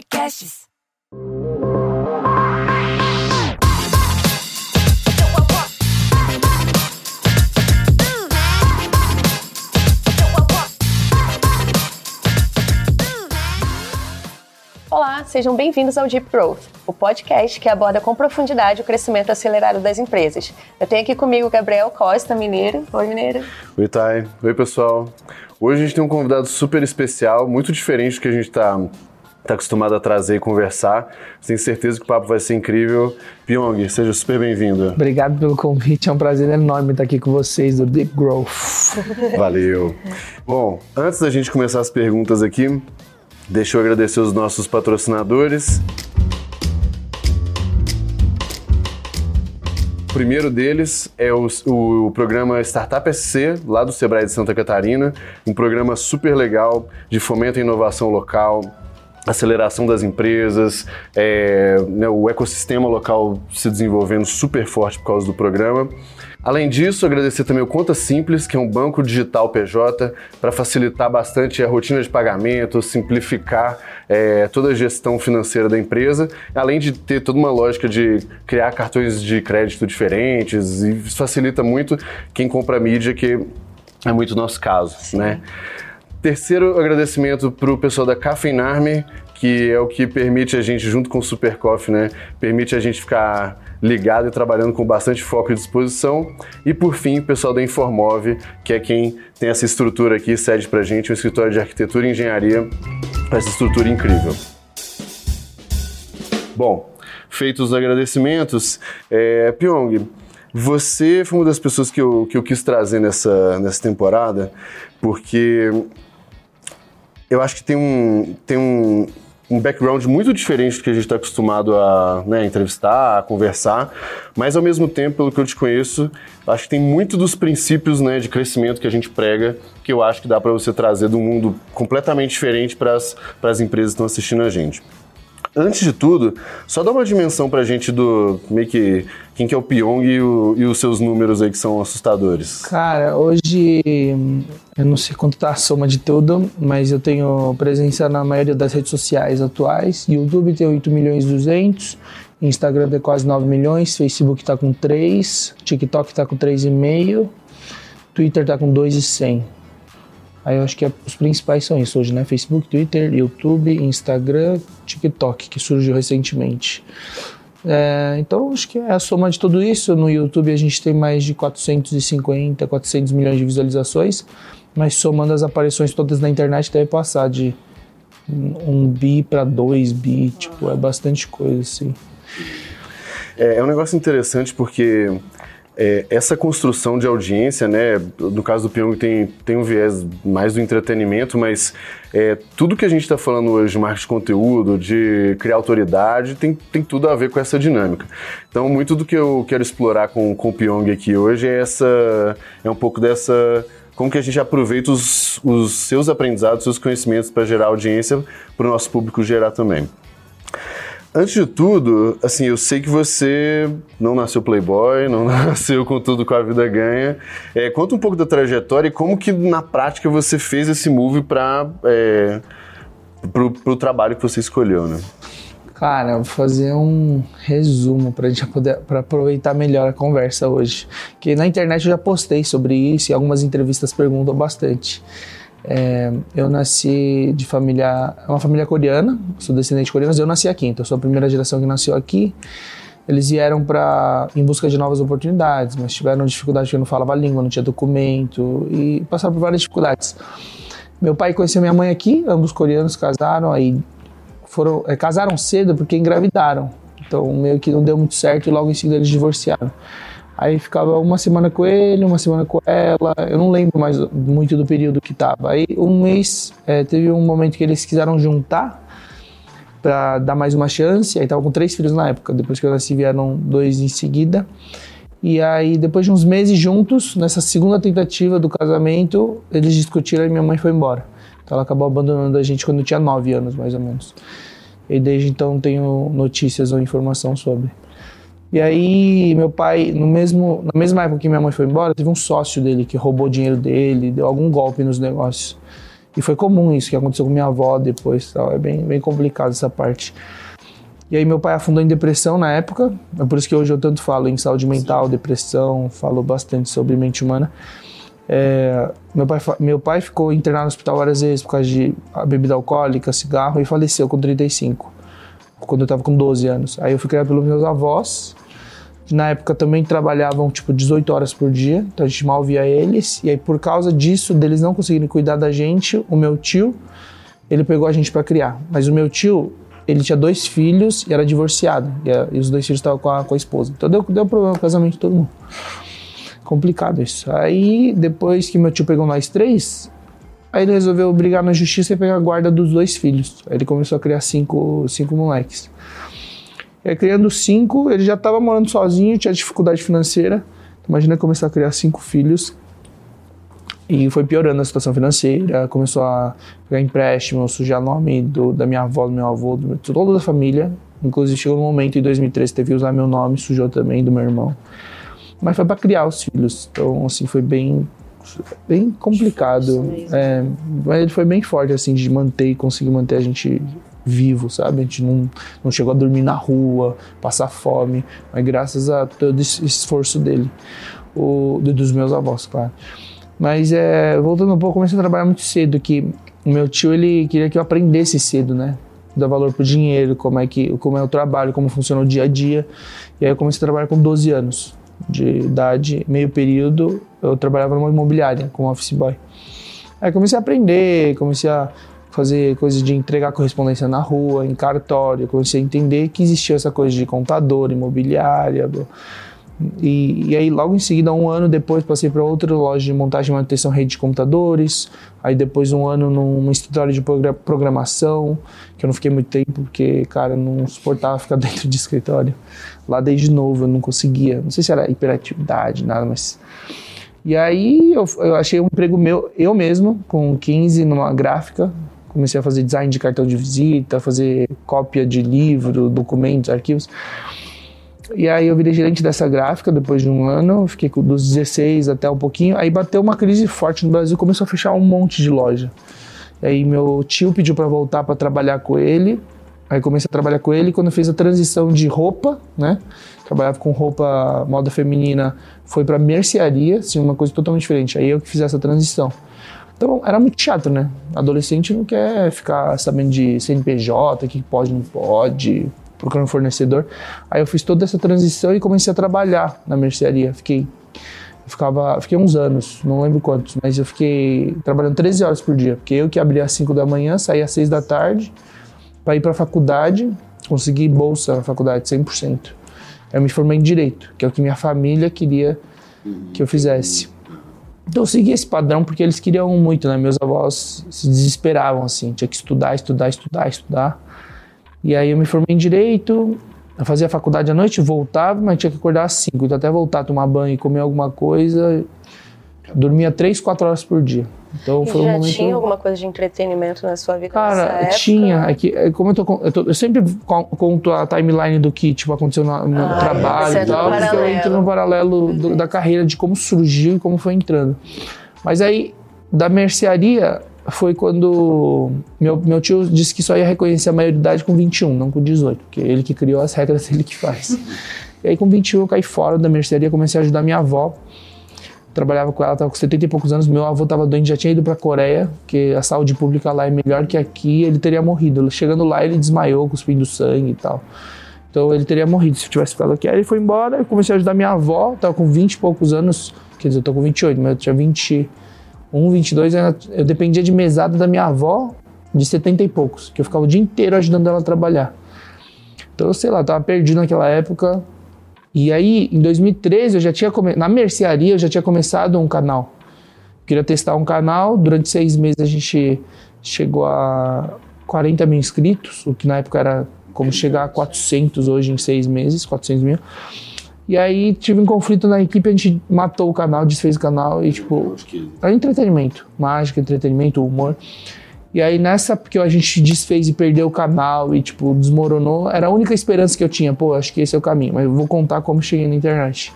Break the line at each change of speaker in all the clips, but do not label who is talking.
Podcasts.
Olá, sejam bem-vindos ao Deep Growth, o podcast que aborda com profundidade o crescimento acelerado das empresas. Eu tenho aqui comigo o Gabriel Costa, mineiro. Oi, mineiro.
Oi, Thay. Oi, pessoal. Hoje a gente tem um convidado super especial, muito diferente do que a gente está tá acostumado a trazer e conversar. Tenho certeza que o papo vai ser incrível. Pyong, seja super bem-vindo.
Obrigado pelo convite, é um prazer enorme estar aqui com vocês do Deep Growth.
Valeu. Bom, antes da gente começar as perguntas aqui, deixa eu agradecer os nossos patrocinadores. O primeiro deles é o, o, programa Startup SC, lá do Sebrae de Santa Catarina, um programa super legal de fomento à inovação local, aceleração das empresas, é, né, o ecossistema local se desenvolvendo super forte por causa do programa. Além disso, agradecer também o Conta Simples, que é um banco digital PJ, para facilitar bastante a rotina de pagamento, simplificar é, toda a gestão financeira da empresa, além de ter toda uma lógica de criar cartões de crédito diferentes, e isso facilita muito quem compra mídia, que é muito nosso caso, Sim. né? Terceiro agradecimento para o pessoal da Cafeinarme, que é o que permite a gente, junto com o Super Coffee, né, permite a gente ficar ligado e trabalhando com bastante foco e disposição. E por fim, o pessoal da Informove, que é quem tem essa estrutura aqui, cede para a gente um escritório de arquitetura e engenharia essa estrutura incrível. Bom, feitos os agradecimentos, é, Pyong, você foi uma das pessoas que eu, que eu quis trazer nessa, nessa temporada, porque eu acho que tem um, tem um, um background muito diferente do que a gente está acostumado a né, entrevistar, a conversar, mas ao mesmo tempo, pelo que eu te conheço, acho que tem muito dos princípios né, de crescimento que a gente prega que eu acho que dá para você trazer um mundo completamente diferente para as empresas que estão assistindo a gente. Antes de tudo, só dá uma dimensão pra gente do meio que quem que é o Pyong e, o, e os seus números aí que são assustadores.
Cara, hoje eu não sei quanto tá a soma de tudo, mas eu tenho presença na maioria das redes sociais atuais. YouTube tem 8 milhões e 200, Instagram tem quase 9 milhões, Facebook tá com 3, TikTok tá com 3,5, Twitter tá com 2,100. Aí eu acho que é, os principais são isso hoje, né? Facebook, Twitter, YouTube, Instagram, TikTok, que surgiu recentemente. É, então acho que é a soma de tudo isso. No YouTube a gente tem mais de 450, 400 milhões de visualizações, mas somando as aparições todas na internet deve passar de um bi para dois bi, tipo, é bastante coisa assim.
É, é um negócio interessante porque é, essa construção de audiência, né, no caso do Pyong tem, tem um viés mais do entretenimento, mas é, tudo que a gente está falando hoje de marketing de conteúdo, de criar autoridade, tem, tem tudo a ver com essa dinâmica. Então, muito do que eu quero explorar com, com o Pyong aqui hoje é, essa, é um pouco dessa como que a gente aproveita os, os seus aprendizados, os seus conhecimentos para gerar audiência para o nosso público gerar também. Antes de tudo, assim, eu sei que você não nasceu playboy, não nasceu com tudo com a vida ganha. É, conta um pouco da trajetória e como que na prática você fez esse move para é, pro, pro trabalho que você escolheu, né?
Cara, vou fazer um resumo para gente poder pra aproveitar melhor a conversa hoje. Que na internet eu já postei sobre isso e algumas entrevistas perguntam bastante. É, eu nasci de família, é uma família coreana, sou descendente de coreanos, eu nasci aqui, então sou a primeira geração que nasceu aqui. Eles vieram para em busca de novas oportunidades, mas tiveram dificuldade porque não falava língua, não tinha documento e passaram por várias dificuldades. Meu pai conheceu minha mãe aqui, ambos coreanos casaram, aí foram é, casaram cedo porque engravidaram. Então meio que não deu muito certo e logo em seguida eles divorciaram. Aí ficava uma semana com ele, uma semana com ela. Eu não lembro mais muito do período que tava. Aí um mês é, teve um momento que eles quiseram juntar para dar mais uma chance. Aí tava com três filhos na época. Depois que eu nasci vieram dois em seguida. E aí depois de uns meses juntos, nessa segunda tentativa do casamento, eles discutiram e minha mãe foi embora. Então ela acabou abandonando a gente quando eu tinha nove anos mais ou menos. E desde então tenho notícias ou informação sobre. E aí, meu pai, no mesmo, na mesma época que minha mãe foi embora, teve um sócio dele que roubou dinheiro dele, deu algum golpe nos negócios. E foi comum isso que aconteceu com minha avó depois, tal. é bem, bem complicado essa parte. E aí meu pai afundou em depressão na época, é por isso que hoje eu tanto falo em saúde mental, depressão, falo bastante sobre mente humana. É, meu, pai, meu pai ficou internado no hospital várias vezes por causa de bebida alcoólica, cigarro, e faleceu com 35, quando eu estava com 12 anos. Aí eu fui criado pelos meus avós, na época também trabalhavam tipo 18 horas por dia, então a gente mal via eles, e aí por causa disso, deles não conseguirem cuidar da gente, o meu tio, ele pegou a gente para criar. Mas o meu tio, ele tinha dois filhos e era divorciado, e, a, e os dois filhos estavam com a, com a esposa. Então deu, deu problema no casamento de todo mundo complicado isso. Aí, depois que meu tio pegou nós três, aí ele resolveu brigar na justiça e pegar a guarda dos dois filhos. Aí ele começou a criar cinco, cinco moleques. E aí, criando cinco, ele já estava morando sozinho, tinha dificuldade financeira. Imagina começar a criar cinco filhos. E foi piorando a situação financeira, começou a pegar empréstimo, sujar nome do, da minha avó, do meu avô, do, de toda a família. Inclusive chegou um momento em 2013 teve que usar meu nome, sujou também do meu irmão mas foi para criar os filhos. Então, assim, foi bem bem complicado. É, mas ele foi bem forte, assim, de manter e conseguir manter a gente vivo, sabe? A gente não, não chegou a dormir na rua, passar fome, mas graças a todo esse esforço dele, o, dos meus avós, claro. Mas é, voltando um pouco, comecei a trabalhar muito cedo, que o meu tio, ele queria que eu aprendesse cedo, né? Dar valor pro dinheiro, como é, que, como é o trabalho, como funciona o dia a dia. E aí eu comecei a trabalhar com 12 anos de idade, meio período, eu trabalhava numa imobiliária como office boy. Aí comecei a aprender, comecei a fazer coisas de entregar correspondência na rua, em cartório, comecei a entender que existia essa coisa de contador, imobiliária. E, e aí, logo em seguida, um ano depois, passei para outra loja de montagem e manutenção rede de computadores. Aí, depois, um ano num escritório de programação, que eu não fiquei muito tempo, porque, cara, não suportava ficar dentro de escritório lá desde novo, eu não conseguia. Não sei se era hiperatividade, nada, mas. E aí eu, eu achei um emprego meu, eu mesmo, com 15, numa gráfica. Comecei a fazer design de cartão de visita, fazer cópia de livro, documentos, arquivos. E aí eu virei gerente dessa gráfica depois de um ano, fiquei com dos 16 até um pouquinho. Aí bateu uma crise forte no Brasil, começou a fechar um monte de loja. E aí meu tio pediu para voltar para trabalhar com ele. Aí comecei a trabalhar com ele quando fiz a transição de roupa, né? Trabalhava com roupa moda feminina, foi para mercearia, assim, uma coisa totalmente diferente. Aí eu que fiz essa transição. Então era muito chato, né? Adolescente não quer ficar sabendo de CNPJ, o que pode, não pode, procurando fornecedor. Aí eu fiz toda essa transição e comecei a trabalhar na mercearia. Fiquei ficava, fiquei uns anos, não lembro quantos, mas eu fiquei trabalhando 13 horas por dia, porque eu que abria às 5 da manhã, saía às 6 da tarde para ir para a faculdade, consegui bolsa na faculdade 100%. Eu me formei em direito, que é o que minha família queria que eu fizesse. Então eu segui esse padrão porque eles queriam muito, né? Meus avós se desesperavam assim, tinha que estudar, estudar, estudar, estudar. E aí eu me formei em direito, eu fazia faculdade à noite, voltava, mas tinha que acordar às 5, então até voltar, tomar banho e comer alguma coisa, dormia 3, 4 horas por dia. Então
e
foi
já
um momento...
tinha alguma coisa de entretenimento na sua vida
Cara, tinha. É que, é, como eu, tô, eu, tô, eu, sempre conto a timeline do que tipo, aconteceu no, no ah, trabalho e tal, porque eu entro no paralelo do, da carreira, de como surgiu e como foi entrando. Mas aí, da mercearia, foi quando meu, meu tio disse que só ia reconhecer a maioridade com 21, não com 18, porque ele que criou as regras, ele que faz. e aí, com 21, eu caí fora da mercearia, comecei a ajudar minha avó trabalhava com ela, estava com 70 e poucos anos. Meu avô estava doente, já tinha ido para a Coreia, que a saúde pública lá é melhor que aqui. Ele teria morrido. Chegando lá, ele desmaiou, cuspindo sangue e tal. Então ele teria morrido se tivesse ficado aqui. Aí ele foi embora, eu comecei a ajudar minha avó, estava com 20 e poucos anos, quer dizer, eu tô com 28, mas eu tinha 21, 22, eu dependia de mesada da minha avó de 70 e poucos, que eu ficava o dia inteiro ajudando ela a trabalhar. Então, sei lá, tava perdido naquela época, e aí, em 2013, eu já tinha come... na mercearia eu já tinha começado um canal. Queria testar um canal. Durante seis meses a gente chegou a 40 mil inscritos, o que na época era como chegar a 400 hoje em seis meses, 400 mil. E aí tive um conflito na equipe, a gente matou o canal, desfez o canal e tipo, era entretenimento, mágica, entretenimento, humor. E aí nessa que a gente desfez e perdeu o canal e tipo desmoronou, era a única esperança que eu tinha, pô, acho que esse é o caminho, mas eu vou contar como cheguei na internet.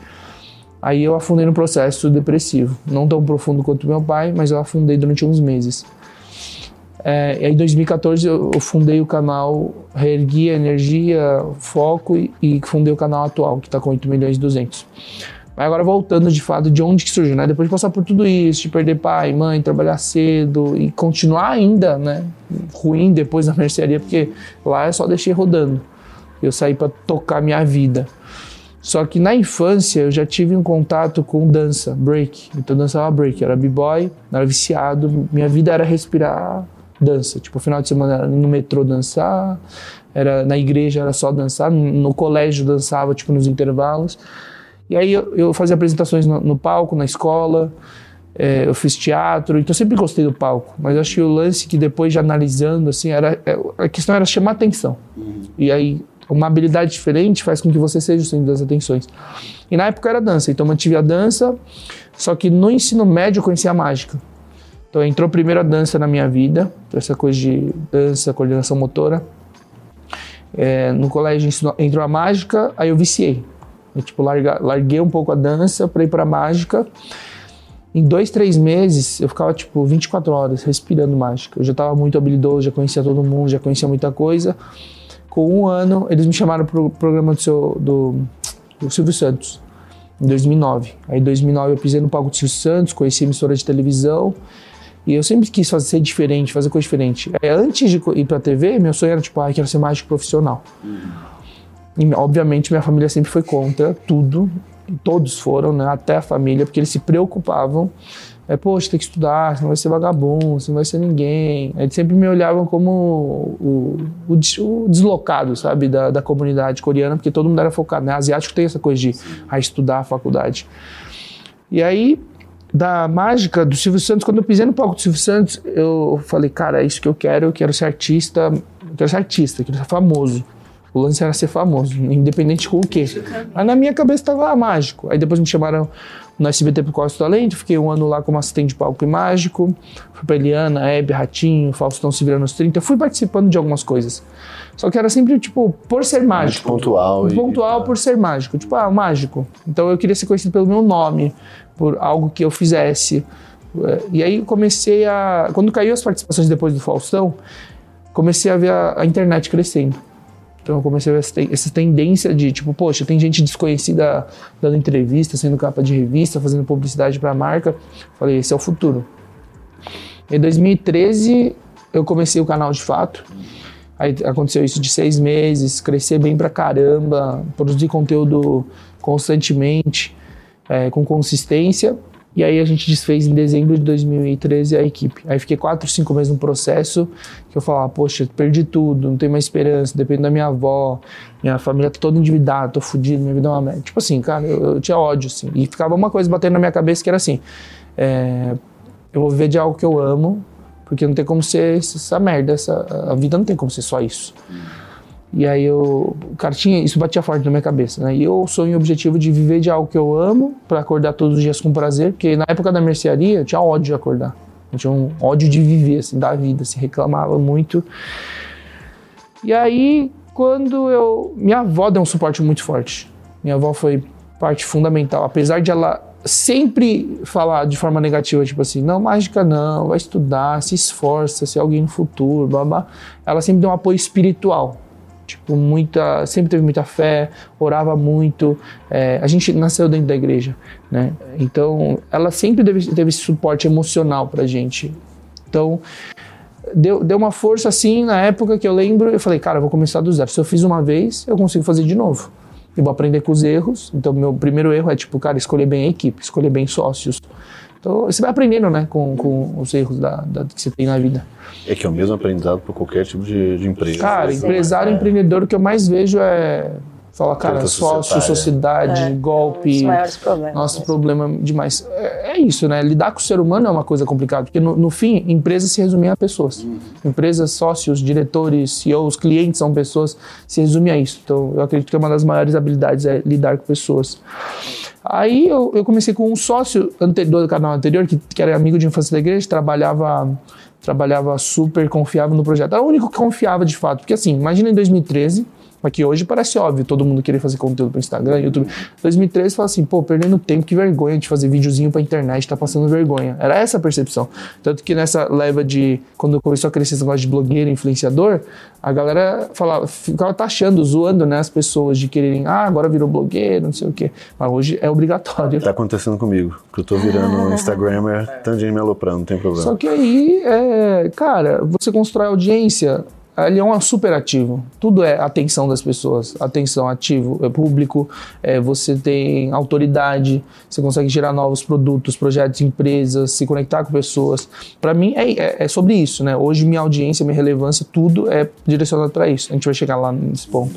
Aí eu afundei no processo depressivo, não tão profundo quanto meu pai, mas eu afundei durante uns meses. É, e aí, em 2014, eu, eu fundei o canal Reergui Energia, Foco e, e fundei o canal atual, que está com 8 milhões e 200. Mas agora voltando de fato de onde que surgiu, né? Depois de passar por tudo isso, de perder pai, mãe, trabalhar cedo e continuar ainda, né? Ruim depois da mercearia, porque lá eu só deixei rodando. Eu saí para tocar minha vida. Só que na infância eu já tive um contato com dança, break. Então eu dançava break, eu era b-boy, era viciado, minha vida era respirar dança. Tipo, final de semana era no metrô dançar, era na igreja era só dançar, no colégio dançava tipo nos intervalos. E aí eu, eu fazia apresentações no, no, palco, na escola, é, eu fiz teatro, então eu sempre gostei do palco. Mas acho que o lance que depois de analisando, assim, era, é, a questão era chamar atenção. Uhum. E aí uma habilidade diferente faz com que você seja o centro das atenções. E na época era dança, então eu mantive a dança, só que no ensino médio eu conheci a mágica. Então entrou primeiro a dança na minha vida, essa coisa de dança, coordenação motora. É, no colégio entrou a mágica, aí eu viciei. Eu, tipo, larga, larguei um pouco a dança para ir para mágica. Em dois, três meses, eu ficava, tipo, 24 horas respirando mágica. Eu já estava muito habilidoso, já conhecia todo mundo, já conhecia muita coisa. Com um ano, eles me chamaram pro programa do, seu, do, do Silvio Santos, em 2009. Aí, em 2009, eu pisei no palco do Silvio Santos, conheci a emissora de televisão. E eu sempre quis fazer ser diferente, fazer coisa diferente. Aí, antes de ir pra TV, meu sonho era, tipo, ah, quero ser mágico profissional. Uhum. E, obviamente, minha família sempre foi contra tudo. Todos foram, né? Até a família, porque eles se preocupavam. É, poxa, tem que estudar, você não vai ser vagabundo, você não vai ser ninguém. Eles sempre me olhavam como o, o, o deslocado, sabe, da, da, comunidade coreana, porque todo mundo era focado, né? Asiático tem essa coisa de a estudar a faculdade. E aí, da mágica do Silvio Santos, quando eu pisei no palco do Silvio Santos, eu falei, cara, é isso que eu quero, eu quero ser artista, eu quero ser artista, eu quero ser famoso. O lance era ser famoso, independente com o quê. Aí na minha cabeça estava mágico. Aí depois me chamaram no SBT pro Costa do Talento, fiquei um ano lá como assistente de palco e mágico. Fui pra Eliana, Hebe, Ratinho, Faustão se virando nos 30. Fui participando de algumas coisas. Só que era sempre, tipo, por ser mágico.
Muito pontual.
Pontual e... por ser mágico. Tipo, ah, mágico. Então eu queria ser conhecido pelo meu nome, por algo que eu fizesse. E aí comecei a. Quando caiu as participações depois do Faustão, comecei a ver a, a internet crescendo. Então eu comecei a ver essa tendência de, tipo, poxa, tem gente desconhecida dando entrevista, sendo capa de revista, fazendo publicidade para a marca. Falei, esse é o futuro. Em 2013 eu comecei o canal de fato. Aí aconteceu isso de seis meses, crescer bem pra caramba, produzir conteúdo constantemente, é, com consistência. E aí a gente desfez em dezembro de 2013 a equipe. Aí fiquei quatro, cinco meses no processo que eu falava, poxa, perdi tudo, não tenho mais esperança, dependo da minha avó, minha família tá toda endividada, tô fudido, minha vida é uma merda. Tipo assim, cara, eu, eu, tinha ódio, assim. E ficava uma coisa batendo na minha cabeça que era assim, é, eu vou viver de algo que eu amo, porque não tem como ser essa merda, essa, a vida não tem como ser só isso. E aí eu, cara, tinha, isso batia forte na minha cabeça, né? E eu sonho o objetivo de viver de algo que eu amo, para acordar todos os dias com prazer, porque na época da mercearia eu tinha ódio de acordar. Eu tinha um ódio de viver, assim, da vida, assim, reclamava muito. E aí, quando eu. Minha avó deu um suporte muito forte. Minha avó foi parte fundamental, apesar de ela sempre falar de forma negativa, tipo assim, não, mágica não, vai estudar, se esforça, ser alguém no futuro, blá blá. Ela sempre deu um apoio espiritual tipo muita sempre teve muita fé orava muito. É, a gente nasceu dentro da igreja né? Então ela sempre teve, teve esse suporte emocional pra gente. Então deu, deu uma força assim na época que eu lembro eu falei cara eu vou começar do zero. Se eu fiz uma vez eu consigo fazer de novo. Eu vou aprender com os erros. Então meu primeiro erro é tipo cara escolher bem a equipe escolher bem sócios então você vai aprendendo, né, com, com os erros da, da, que você tem na vida.
É que é o mesmo aprendizado para qualquer tipo de, de empresa.
Cara, empresário, é. empreendedor, o que eu mais vejo é Fala, cara, sócio, sociedade, é. golpe.
Os maiores problemas.
Nosso problema demais. É, é, isso, né? Lidar com o ser humano é uma coisa complicada, porque no, no fim, empresas se resumem a pessoas. Uhum. Empresas, sócios, diretores, CEOs, clientes são pessoas, se resume a isso. Então, eu acredito que uma das maiores habilidades é lidar com pessoas. Aí eu, eu comecei com um sócio anterior, do canal anterior, que, que era amigo de infância da igreja, trabalhava trabalhava super confiável no projeto. Era o único que confiava de fato. Porque assim, imagina em 2013, Mas que hoje parece óbvio, todo mundo querer fazer conteúdo para Instagram, YouTube. 2013 fala assim, pô, perdendo tempo, que vergonha de fazer videozinho pra internet, tá passando vergonha. Era essa a percepção. Tanto que nessa leva de, quando começou a crescer esse negócio de blogueiro, influenciador, a galera falava, ficava taxando, zoando, né, as pessoas de quererem, ah, agora virou blogueiro, não sei o quê. Mas hoje é obrigatório.
Tá acontecendo comigo, que eu tô virando um Instagrammer, tanto de me aloprando, não tem problema.
Só que aí, é, cara, você constrói audiência, ele é um super ativo. Tudo é atenção das pessoas. Atenção ativo, é público, é, você tem autoridade, você consegue gerar novos produtos, projetos, empresas, se conectar com pessoas. Para mim é, é, é, sobre isso, né? Hoje minha audiência, minha relevância, tudo é direcionado para isso. A gente vai chegar lá nesse ponto.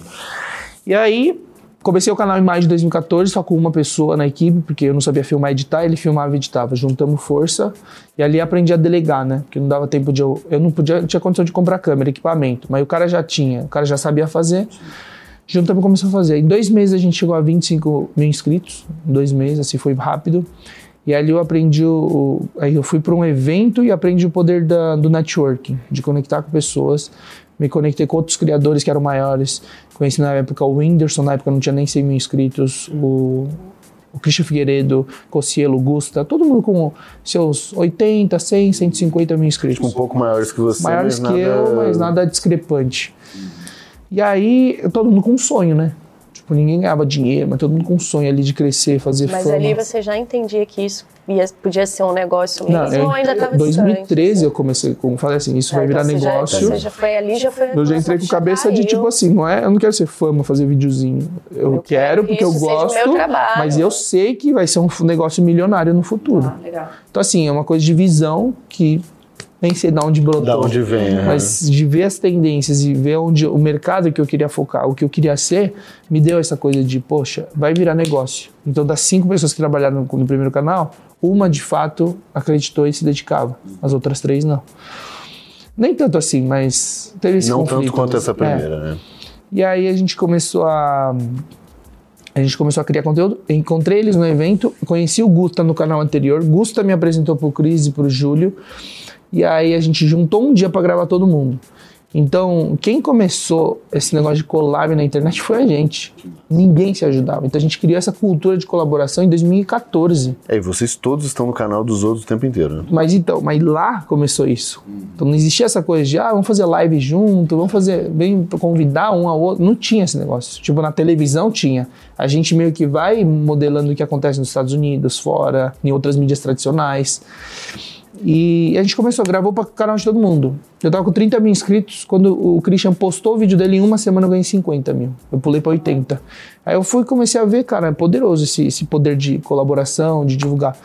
E aí, Comecei o canal em maio de 2014, só com uma pessoa na equipe, porque eu não sabia filmar e editar, ele filmava e editava. Juntamos força e ali aprendi a delegar, né? Porque não dava tempo de eu. Eu não podia, não tinha condição de comprar câmera, equipamento, mas o cara já tinha, o cara já sabia fazer. Juntamos e começamos a fazer. Em dois meses a gente chegou a 25 mil inscritos, em dois meses, assim foi rápido. E ali eu aprendi o. Aí eu fui para um evento e aprendi o poder da, do networking, de conectar com pessoas me conectei com outros criadores que eram maiores. Conheci na época o Whindersson, na época não tinha nem 100 mil inscritos, o, o Christian Figueiredo, Cocielo, Gusta, todo mundo com seus 80, 100, 150 mil inscritos.
Um pouco maiores que você.
Maiores que
nada...
eu, mas nada discrepante. E aí, todo mundo com um sonho, né? Tipo, ninguém ganhava dinheiro, mas todo mundo com um sonho ali de crescer, fazer
Mas
fama.
ali você já entendia que isso ia, podia ser um negócio mesmo
Não, eu,
ou ainda estava
2013 eu comecei, como falei assim, isso vai virar
você Já,
negócio.
então você já foi ali, já foi
Eu já entrei com cabeça de tipo assim, não é, eu não quero ser fama, fazer videozinho. Eu,
Eu
quero porque
que
eu gosto, mas eu sei que vai ser um negócio milionário no futuro.
Ah, legal.
Então assim, é uma coisa de visão que nem sei de onde brotou.
Da onde vem, né?
Mas de ver as tendências e ver onde o mercado que eu queria focar, o que eu queria ser, me deu essa coisa de, poxa, vai virar negócio. Então, das cinco pessoas que trabalharam no, no primeiro canal, uma de fato acreditou e se dedicava. As outras três não. Nem tanto assim, mas teve esse
Não
conflito.
tanto quanto essa
É.
primeira, né?
E aí a gente começou a. A gente começou a criar conteúdo. Encontrei eles no evento, conheci o Gusta no canal anterior. Gusta me apresentou pro Cris e pro Júlio. E aí a gente juntou um dia para gravar todo mundo. Então, quem começou esse negócio de collab na internet foi a gente. Ninguém se ajudava. Então a gente criou essa cultura de colaboração em 2014.
É, e vocês todos estão no canal dos outros o tempo inteiro, né?
Mas então, mas lá começou isso. Então não existia essa coisa de, ah, vamos fazer live junto, vamos fazer, vem convidar um ao outro. Não tinha esse negócio. Tipo, na televisão tinha. A gente meio que vai modelando o que acontece nos Estados Unidos, fora, em outras mídias tradicionais. E a gente começou, gravou para o canal de todo mundo. Eu tava com 30 mil inscritos. Quando o Christian postou o vídeo dele, em uma semana eu ganhei 50 mil. Eu pulei para 80. Aí eu fui comecei a ver, cara, é poderoso esse, esse poder de colaboração, de divulgar.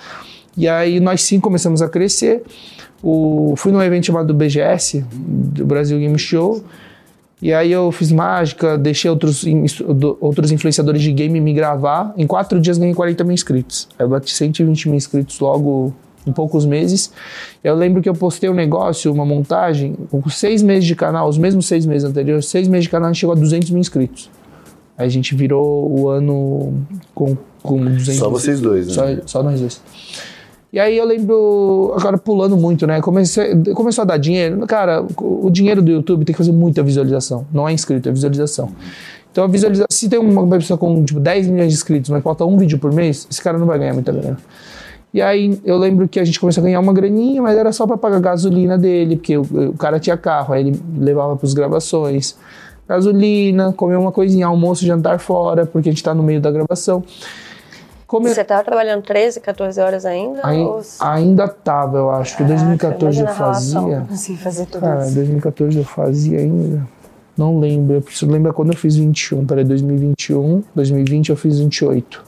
E aí nós sim começamos a crescer. O, fui num evento chamado BGS, do Brasil Game Show. E aí eu fiz mágica, deixei outros, outros influenciadores de game me gravar. Em quatro dias ganhei 40 mil inscritos. Aí eu bati 120 mil inscritos logo em poucos meses. Eu lembro que eu postei um negócio, uma montagem, com seis meses de canal, os mesmos seis meses anteriores, seis meses de canal, a gente chegou a 200 mil inscritos. Aí a gente virou o ano com, com 200
Só vocês dois, né?
Só, só nós dois. E aí eu lembro, agora pulando muito, né? Comecei, começou a dar dinheiro. Cara, o dinheiro do YouTube tem que fazer muita visualização. Não é inscrito, é visualização. Então a visualização, se tem uma pessoa com tipo 10 milhões de inscritos, mas falta um vídeo por mês, esse cara não vai ganhar muita grana. E aí eu lembro que a gente começou a ganhar uma graninha, mas era só para pagar a gasolina dele, porque o, o cara tinha carro, aí ele levava para gravações. Gasolina, comer uma coisinha, almoço, jantar fora, porque a gente tá no meio da gravação. Come-
Você estava trabalhando 13, 14 horas ainda?
Ai-
ou...
ainda tava, eu acho que em 2014 eu
Imagina a relação,
fazia.
Assim, fazer tudo
Cara,
isso.
2014 eu fazia ainda. Não lembro. Eu preciso lembrar quando eu fiz 21. Peraí, 2021. 2020 eu fiz 28.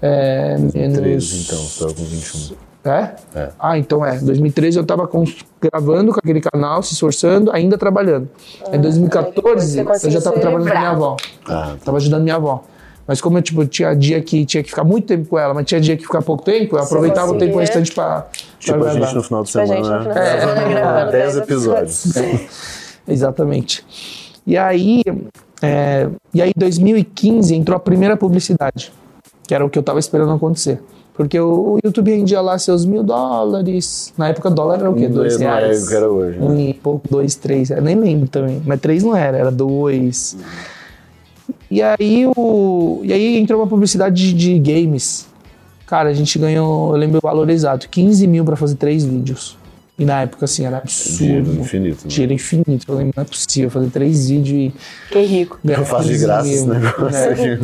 É. Menos.
13, então, você tava com 21.
É?
É.
Ah, então é. 2013 eu tava com- gravando com aquele canal, se esforçando, ainda trabalhando. em 2014
Ah, depois você
eu já
conseguiu
tava
se
trabalhando com a minha avó.
Ah,
Tava ajudando minha avó. Mas como eu tipo, tinha dia que tinha que ficar muito tempo com ela, mas tinha dia que ficar pouco tempo, eu aproveitava o tempo restante pra,
tipo
pra
a gente
gravar.
no final de
Tipo, a gente
semana,
no final
né?
semana gravando
10
10
episódios.
Exatamente. E aí, é, e aí, em 2015 entrou a primeira publicidade, que era o que eu tava esperando acontecer. Porque o YouTube rendia lá seus mil dólares. Na época, dólar era o quê? Dois
não é
reais.
o que era hoje. né?
Um e pouco, dois, três. Eu nem lembro também. Mas três não era, era dois. E aí, o, e aí entrou uma publicidade de, de games. Cara, a gente ganhou, eu lembro o valor exato, 15 mil pra fazer três vídeos. E na época, assim, era
Dinheiro
absurdo.
infinito. Né?
Dinheiro infinito. Eu lembro, não é possível fazer três vídeos e
Que rico.
Eu faço de
15
graça esse
mil.
negócio
É.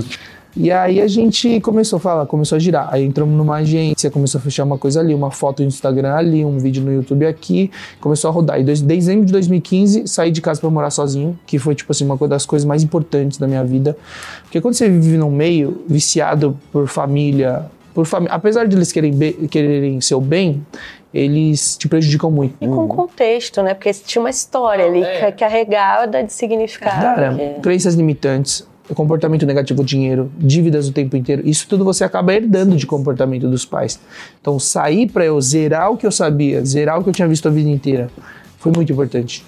E aí a gente começou a falar, começou a girar. Aí entramos numa agência, começou a fechar uma coisa ali, uma foto no Instagram ali, um vídeo no YouTube aqui, começou a rodar. E desde dezembro de 2015, saí de casa pra morar sozinho, que foi, tipo assim, uma das coisas mais importantes da minha vida. Porque quando você vive num meio viciado por família, por família, apesar de eles querem, be- quererem seu bem, eles te prejudicam muito.
E com contexto, né? Porque tinha uma história ali ca- carregada de significado.
Cara,
que-
crenças limitantes, comportamento negativo, dinheiro, dívidas o tempo inteiro, isso tudo você acaba herdando de comportamento dos pais. Então, sair para eu zerar o que eu sabia, zerar o que eu tinha visto a vida inteira, foi muito importante.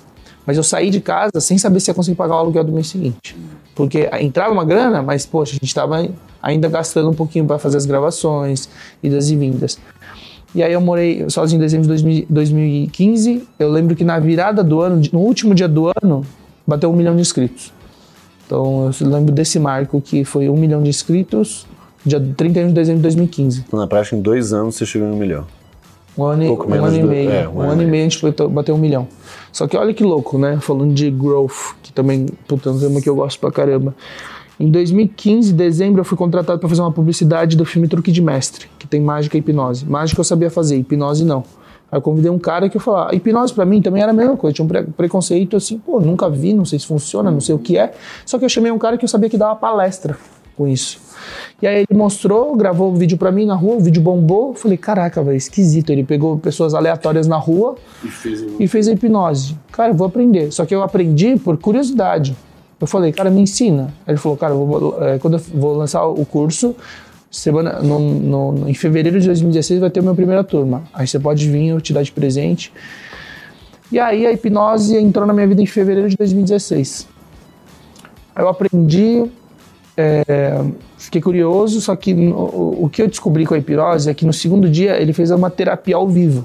Mas eu saí de casa sem saber se ia conseguir pagar o aluguel do mês seguinte. Porque entrava uma grana, mas, poxa, a gente estava ainda gastando um pouquinho para fazer as gravações, idas e vindas. E aí eu morei sozinho em dezembro de 2000 2015. Eu lembro que na virada do ano, no último dia do ano, bateu um milhão de inscritos. Então eu lembro desse marco que foi um milhão de inscritos, dia 31 de dezembro de 2015.
Então, na prática, em dois anos, você chegou em um milhão.
Um ano, e- um ano e
do-
meio.
é,
um, ano e meio a gente bateu um milhão. Só que olha que louco, né? Falando de growth, que também, puta, é um tema que eu gosto pra caramba. Em 2015, dezembro, eu fui contratado para fazer uma publicidade do filme Truque de Mestre, que tem mágica e hipnose. Mágica eu sabia fazer, hipnose não. Aí eu convidei um cara que eu falava, hipnose pra mim também era a mesma coisa, tinha um pre- preconceito assim, pô, nunca vi, não sei se funciona, não sei o que é. Só que eu chamei um cara que eu sabia que dava palestra com isso. E aí ele mostrou, gravou o vídeo pra mim na rua, o vídeo bombou. Eu falei, caraca, velho, esquisito. Ele pegou pessoas aleatórias na rua e fez a hipnose. Cara, eu vou aprender. Só que eu aprendi por curiosidade. Eu falei, cara, me ensina. Aí ele falou, cara, eu vou, é, quando eu vou lançar o curso, semana, no, no- em fevereiro de 2016 vai ter a minha primeira turma. Aí você pode vir, eu te dar de presente. E aí a hipnose entrou na minha vida em fevereiro de 2016. Aí eu aprendi, é, fiquei curioso, só que no- o que eu descobri com a hipnose é que no segundo dia ele fez uma terapia ao vivo.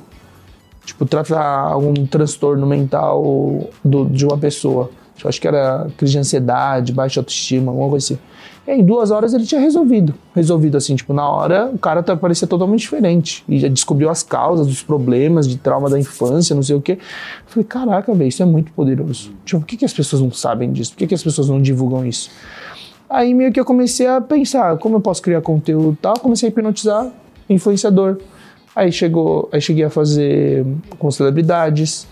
Tipo, tratar algum transtorno mental do- de uma pessoa. Eu acho que era crise de ansiedade, baixa autoestima, alguma coisa assim. E duas horas ele tinha resolvido. Resolvido assim, tipo, na hora o cara tá, parecia totalmente diferente. E já descobriu as causas dos problemas de trauma da infância, não sei o quê. Eu falei, caraca, velho, isso é muito poderoso. Tipo, por que, que as pessoas não sabem disso? Por que, que as pessoas não divulgam isso? Aí meio que eu comecei a pensar, como eu posso criar conteúdo e tal, comecei a hipnotizar influenciador. Aí chegou, aí cheguei a fazer com celebridades.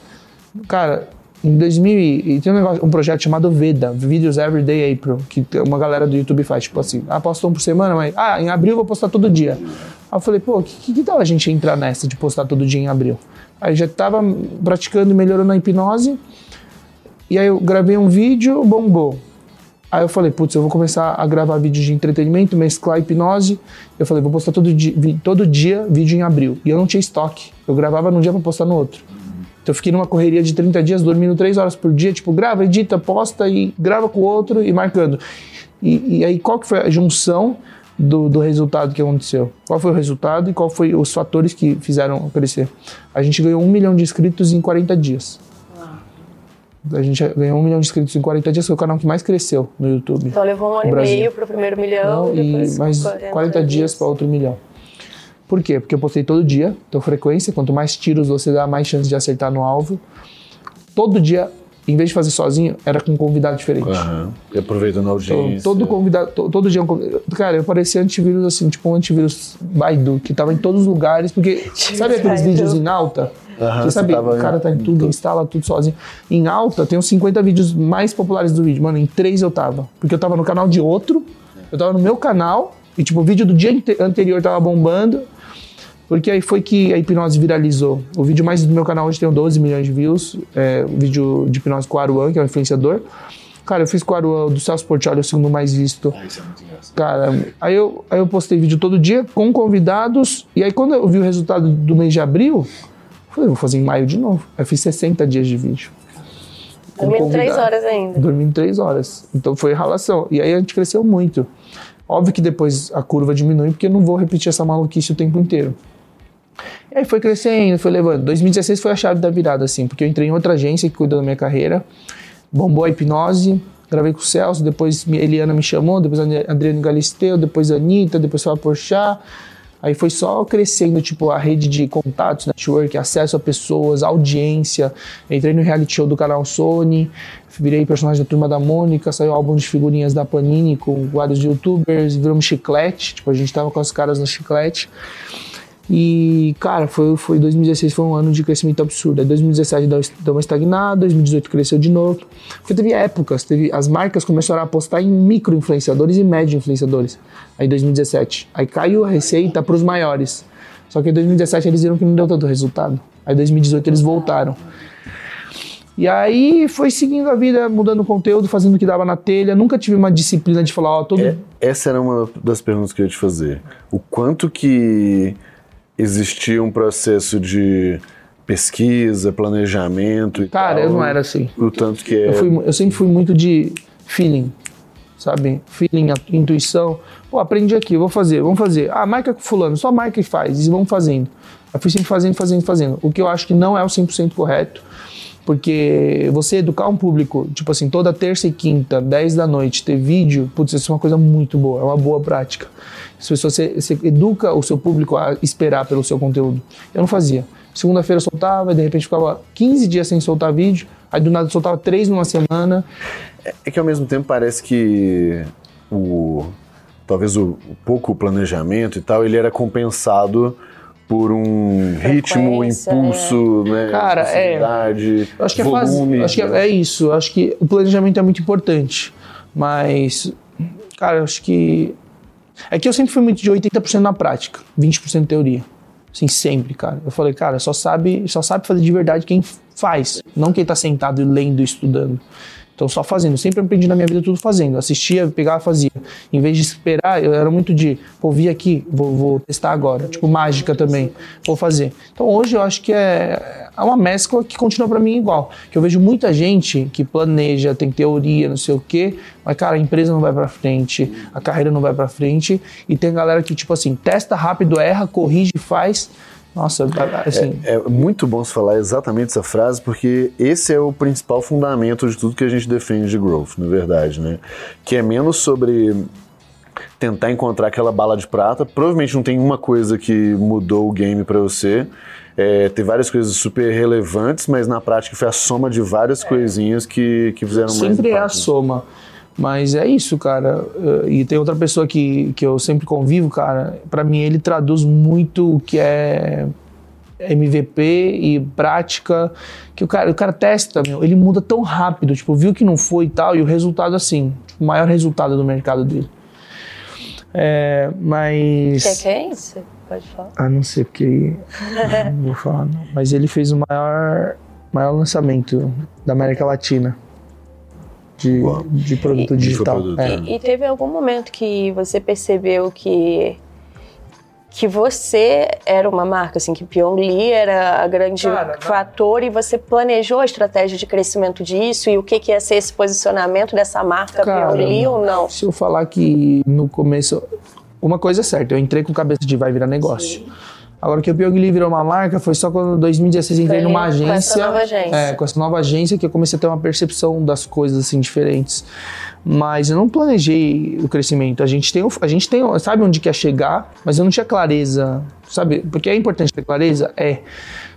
Cara, em 2000 e e tem um, negócio- um projeto chamado Veda, Videos Everyday April, que uma galera do YouTube faz, tipo assim, ah, um por semana, mas ah, em abril eu vou postar todo dia. Aí eu falei, pô, que, que, que tal a gente entrar nessa de postar todo dia em abril? Aí já tava praticando e melhorando a hipnose. E aí eu gravei um vídeo, bombou. Aí eu falei, putz, eu vou começar a gravar vídeo de entretenimento, mesclar hipnose. Eu falei, vou postar todo dia, todo dia vídeo em abril. E eu não tinha estoque. Eu gravava num dia pra postar no outro. Então eu fiquei numa correria de 30 dias, dormindo 3 horas por dia, tipo, grava, edita, posta e grava com o outro e marcando. E, e aí qual que foi a junção do, do resultado que aconteceu? Qual foi o resultado e qual foi os fatores que fizeram crescer? A gente ganhou um milhão de inscritos em 40 dias. A gente ganhou um milhão de inscritos em 40 dias, foi o canal que mais cresceu no YouTube.
Então levou um ano
No
e meio pro primeiro milhão.
Não, e mais
40
40 dias para outro milhão. Por quê? Porque eu postei todo dia, então frequência, quanto mais tiros você dá, mais chance de acertar no alvo. Todo dia, em vez de fazer sozinho, era com um convidado diferente.
Aham. E aproveitando a
Então,
audiência.
todo convidado, to- todo dia um convidado. Cara, eu parecia antivírus assim, tipo um antivírus Baidu, que tava em todos os lugares, porque sabe aqueles vídeos em alta?
Aham,
que
você
sabe, o cara tá em tudo, instala tudo sozinho. Em alta, tem uns 50 vídeos mais populares do vídeo. Mano, em três eu tava. Porque eu tava no canal de outro, eu tava no meu canal, e tipo, o vídeo do dia ante- anterior tava bombando. Porque aí foi que a hipnose viralizou. O vídeo mais do meu canal hoje tem 12 milhões de views. É, o vídeo de hipnose com o Aruan, que é um influenciador. Cara, eu fiz com o Aruan do Celso Portiolli, o segundo mais visto.
Isso é muito engraçado.
Cara, aí eu, aí eu postei vídeo todo dia com convidados. E aí quando eu vi o resultado do mês de abril, eu falei, vou fazer em maio de novo. Aí eu fiz 60 dias de vídeo. Com
Dormindo três horas ainda.
Dormindo três horas. Então foi relação. E aí a gente cresceu muito. Óbvio que depois a curva diminui, porque eu não vou repetir essa maluquice o tempo inteiro. Aí foi crescendo, foi levando. 2016 foi a chave da virada, assim, porque eu entrei em outra agência que cuidou da minha carreira, bombou a hipnose, gravei com o Celso, depois Eliana me chamou, depois Adriano Galisteu, depois a Anitta, depois a Porchat. Aí foi só crescendo, tipo, a rede de contatos, network, acesso a pessoas, audiência. Entrei no reality show do canal Sony, virei personagem da Turma da Mônica, saiu álbum de figurinhas da Panini com vários youtubers, viramos chiclete, tipo, a gente tava com as caras no chiclete. E, cara, foi, foi 2016 foi um ano de crescimento absurdo. Aí 2017 deu, uma estagnada, 2018 cresceu de novo. Porque teve épocas, teve, as marcas começaram a apostar em micro influenciadores e médio influenciadores. Aí 2017. Aí caiu a receita para os maiores. Só que em 2017 eles viram que não deu tanto resultado. Aí 2018 eles voltaram. E aí foi seguindo a vida, mudando o conteúdo, fazendo o que dava na telha. Nunca tive uma disciplina de falar, ó, todo. É,
essa era uma das perguntas que eu ia te fazer. O quanto que existia um processo de pesquisa, planejamento e
Cara,
tal,
eu não era assim.
O tanto que é...
eu, fui, eu sempre fui muito de feeling, sabe? Feeling, intuição. Pô, aprendi aqui, vou fazer, vamos fazer. Ah, marca com fulano, só marca e faz, e vamos fazendo. Eu fui sempre fazendo, fazendo, fazendo. O que eu acho que não é o 100% correto, porque você educar um público, tipo assim, toda terça e quinta, 10 da noite, ter vídeo, putz, isso é uma coisa muito boa, é uma boa prática. Se você, você educa o seu público a esperar pelo seu conteúdo. Eu não fazia. Segunda-feira soltava, de repente ficava 15 dias sem soltar vídeo, aí do nada soltava três numa semana.
É, é que ao mesmo tempo parece que o talvez o, o pouco planejamento e tal, ele era compensado por um ritmo, impulso, é. né?
Cara, é. Acho que, volume, é, faz, acho que é, é isso. Acho que o planejamento é muito importante. Mas, cara, acho que é que eu sempre fui muito de 80% na prática, 20% teoria. Assim, sempre, cara. Eu falei, cara, só sabe, só sabe fazer de verdade quem faz, não quem tá sentado lendo e estudando. Então, só fazendo. Sempre aprendi na minha vida tudo fazendo. Assistia, pegava, fazia. Em vez de esperar, eu era muito de, pô, vi aqui, vou, vou testar agora. Tipo, mágica também, vou fazer. Então, hoje eu acho que é, é uma mescla que continua para mim igual. Que eu vejo muita gente que planeja, tem teoria, não sei o quê, mas, cara, a empresa não vai para frente, a carreira não vai para frente. E tem galera que, tipo assim, testa rápido, erra, corrige, faz nossa, assim.
É, é, muito bom você falar exatamente essa frase, porque esse é o principal fundamento de tudo que a gente defende de growth, na verdade, né? Que é menos sobre tentar encontrar aquela bala de prata. Provavelmente não tem uma coisa que mudou o game para você. É, tem várias coisas super relevantes, mas na prática foi a soma de várias coisinhas que, que fizeram
Sempre
mais.
Sempre é a soma. Mas é isso, cara. E tem outra pessoa que, que eu sempre convivo, cara. Para mim, ele traduz muito o que é MVP e prática. Que o cara, o cara testa, meu, ele muda tão rápido. Tipo, viu que não foi e tal, e o resultado, assim, o maior resultado do mercado dele. É, mas.
O que, que é isso? Pode falar.
Ah, não sei, porque. não vou falar, não. Mas ele fez o maior, maior lançamento da América Latina de, de produto e, digital. De
é. e, e, teve algum momento que você percebeu que que você era uma marca, assim, que Pyongyi era a grande Cara, fator e você planejou a estratégia de crescimento disso e o que, que ia ser esse posicionamento dessa marca Cara, Pyongyi ou não?
Se eu falar que no começo... Uma coisa é certa, eu entrei com cabeça de vai virar negócio. Sim. Agora que o Pyongyi virou uma marca foi só quando em 2016 entrei numa agência. Com essa
nova agência.
É, com essa nova agência que eu comecei a ter uma percepção das coisas assim diferentes. Mas eu não planejei o crescimento. A gente tem, a gente tem, sabe onde quer chegar, mas eu não tinha clareza, sabe? Porque é importante ter clareza, é.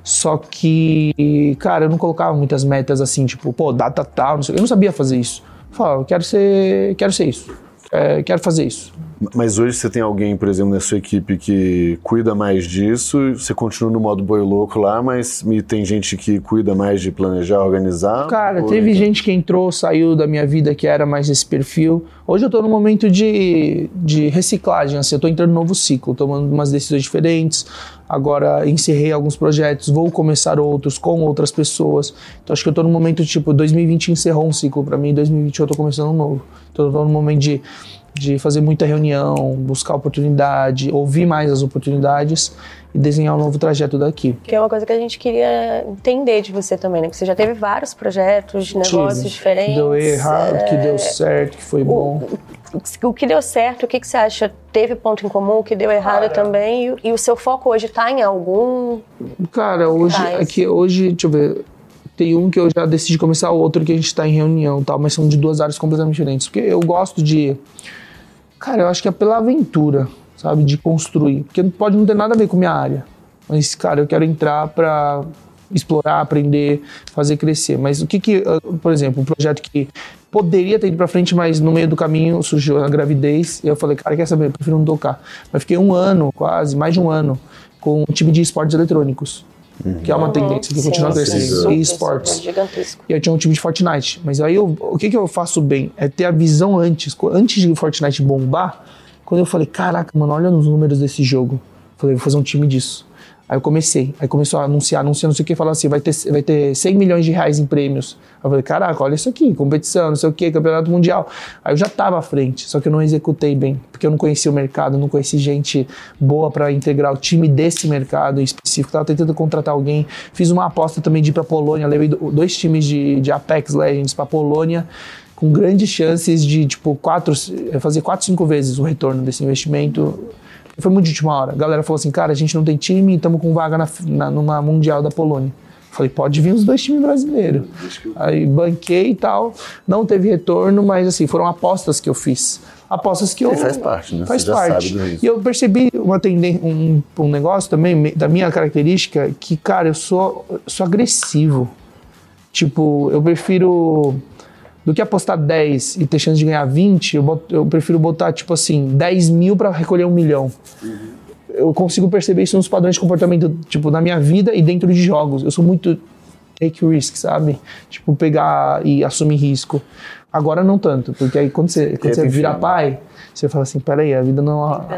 Só que, cara, eu não colocava muitas metas assim, tipo, pô, data tal, não sei, eu não sabia fazer isso. Eu falava, quero ser, quero ser isso. É, quero fazer isso.
Mas hoje você tem alguém, por exemplo, na sua equipe que cuida mais disso, você continua no modo boi louco lá, mas tem gente que cuida mais de planejar, organizar?
Cara, teve então... gente que entrou, saiu da minha vida que era mais esse perfil. Hoje eu tô num momento de, de reciclagem, assim, eu tô entrando num novo ciclo, tomando umas decisões diferentes. Agora encerrei alguns projetos, vou começar outros com outras pessoas. Então acho que eu tô num momento tipo, 2020 encerrou um ciclo para mim, 2021 eu tô começando um novo. Então eu tô num momento de de fazer muita reunião, buscar oportunidade, ouvir mais as oportunidades e desenhar um novo trajeto daqui.
Que é uma coisa que a gente queria entender de você também, né? Que você já teve vários projetos, negócios Tive. diferentes.
Que deu errado, é... que deu certo, que foi bom.
o que deu certo, o que, que você acha teve ponto em comum, o que deu errado Cara. também, e, e, o seu foco hoje está em algum.
Cara, hoje, aqui, hoje, deixa eu ver. Tem um que eu já decidi começar, o outro que a gente está em reunião tal, mas são de duas áreas completamente diferentes. Porque eu gosto de. Cara, eu acho que é pela aventura, sabe? De construir. Porque pode não ter nada a ver com minha área. Mas, cara, eu quero entrar para explorar, aprender, fazer crescer. Mas o que que, ah, por exemplo, um projeto que poderia ter ido para frente, mas no meio do caminho surgiu a gravidez e eu falei, cara, quer saber, eu prefiro não tocar. Mas fiquei um ano, quase, mais de um ano, com um time de esportes eletrônicos. Uhum. Que é uma tendência que sim, continua crescendo. E esportes. E eu tinha um time de Fortnite. Mas aí eu, o que, que eu faço bem? É ter a visão antes. Antes de Fortnite bombar, quando eu falei, caraca, mano, olha os números desse jogo. Falei, vou fazer um time disso. Aí eu comecei, aí começou a anunciar, anunciar, não sei o que, falando assim, vai ter, vai ter 100 milhões de reais em prêmios. Aí eu falei, caraca, olha isso aqui, competição, não sei o que, campeonato mundial. Aí eu já estava à frente, só que eu não executei bem, porque eu não conhecia o mercado, não conheci gente boa para integrar o time desse mercado em específico. Tava tentando contratar alguém, fiz uma aposta também de ir para Polônia, levei dois times de, de Apex Legends para Polônia, com grandes chances de, tipo, quatro, fazer quatro, cinco vezes o retorno desse investimento foi muito de última hora. A galera falou assim, cara, a gente não tem time estamos com vaga na, na, numa Mundial da Polônia. Falei, pode vir os dois times brasileiros. Aí banquei e tal. Não teve retorno, mas assim, foram apostas que eu fiz. Apostas que eu.
faz parte, né?
Faz Você parte. E eu percebi uma tendência, um, um negócio também, da minha característica, que, cara, eu sou, sou agressivo. Tipo, eu prefiro do que apostar 10 e ter chance de ganhar 20, eu, boto, eu prefiro botar, tipo assim, 10 mil para recolher um milhão. Uhum. Eu consigo perceber isso nos padrões de comportamento, tipo, na minha vida e dentro de jogos. Eu sou muito take risk, sabe? Tipo, pegar e assumir risco. Agora não tanto, porque aí quando você, quando você vira pai, você fala assim, peraí, a vida não é, uma,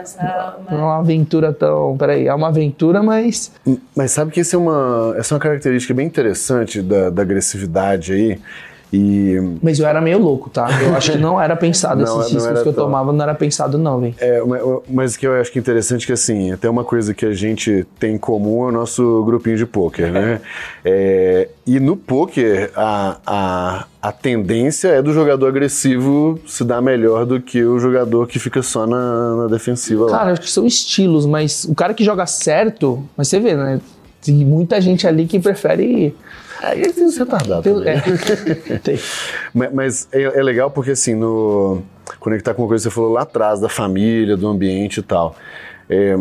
não é uma aventura tão... Peraí, é uma aventura, mas...
Mas sabe que essa é uma, essa é uma característica bem interessante da, da agressividade aí, e...
Mas eu era meio louco, tá? Eu acho que não era pensado não, esses riscos que eu tão... tomava, não era pensado não, velho.
É, mas o que eu acho que é interessante é que, assim, até uma coisa que a gente tem em comum é o nosso grupinho de pôquer, né? É, e no pôquer, a, a, a tendência é do jogador agressivo se dar melhor do que o jogador que fica só na, na defensiva
Cara, lá. acho que são estilos, mas o cara que joga certo, mas você vê, né? Tem muita gente ali que prefere
Aí é, tem os retardados. É. tem. Mas, mas é, é, legal porque, assim, no, conectar com uma coisa que você falou lá atrás, da família, do ambiente e tal. É,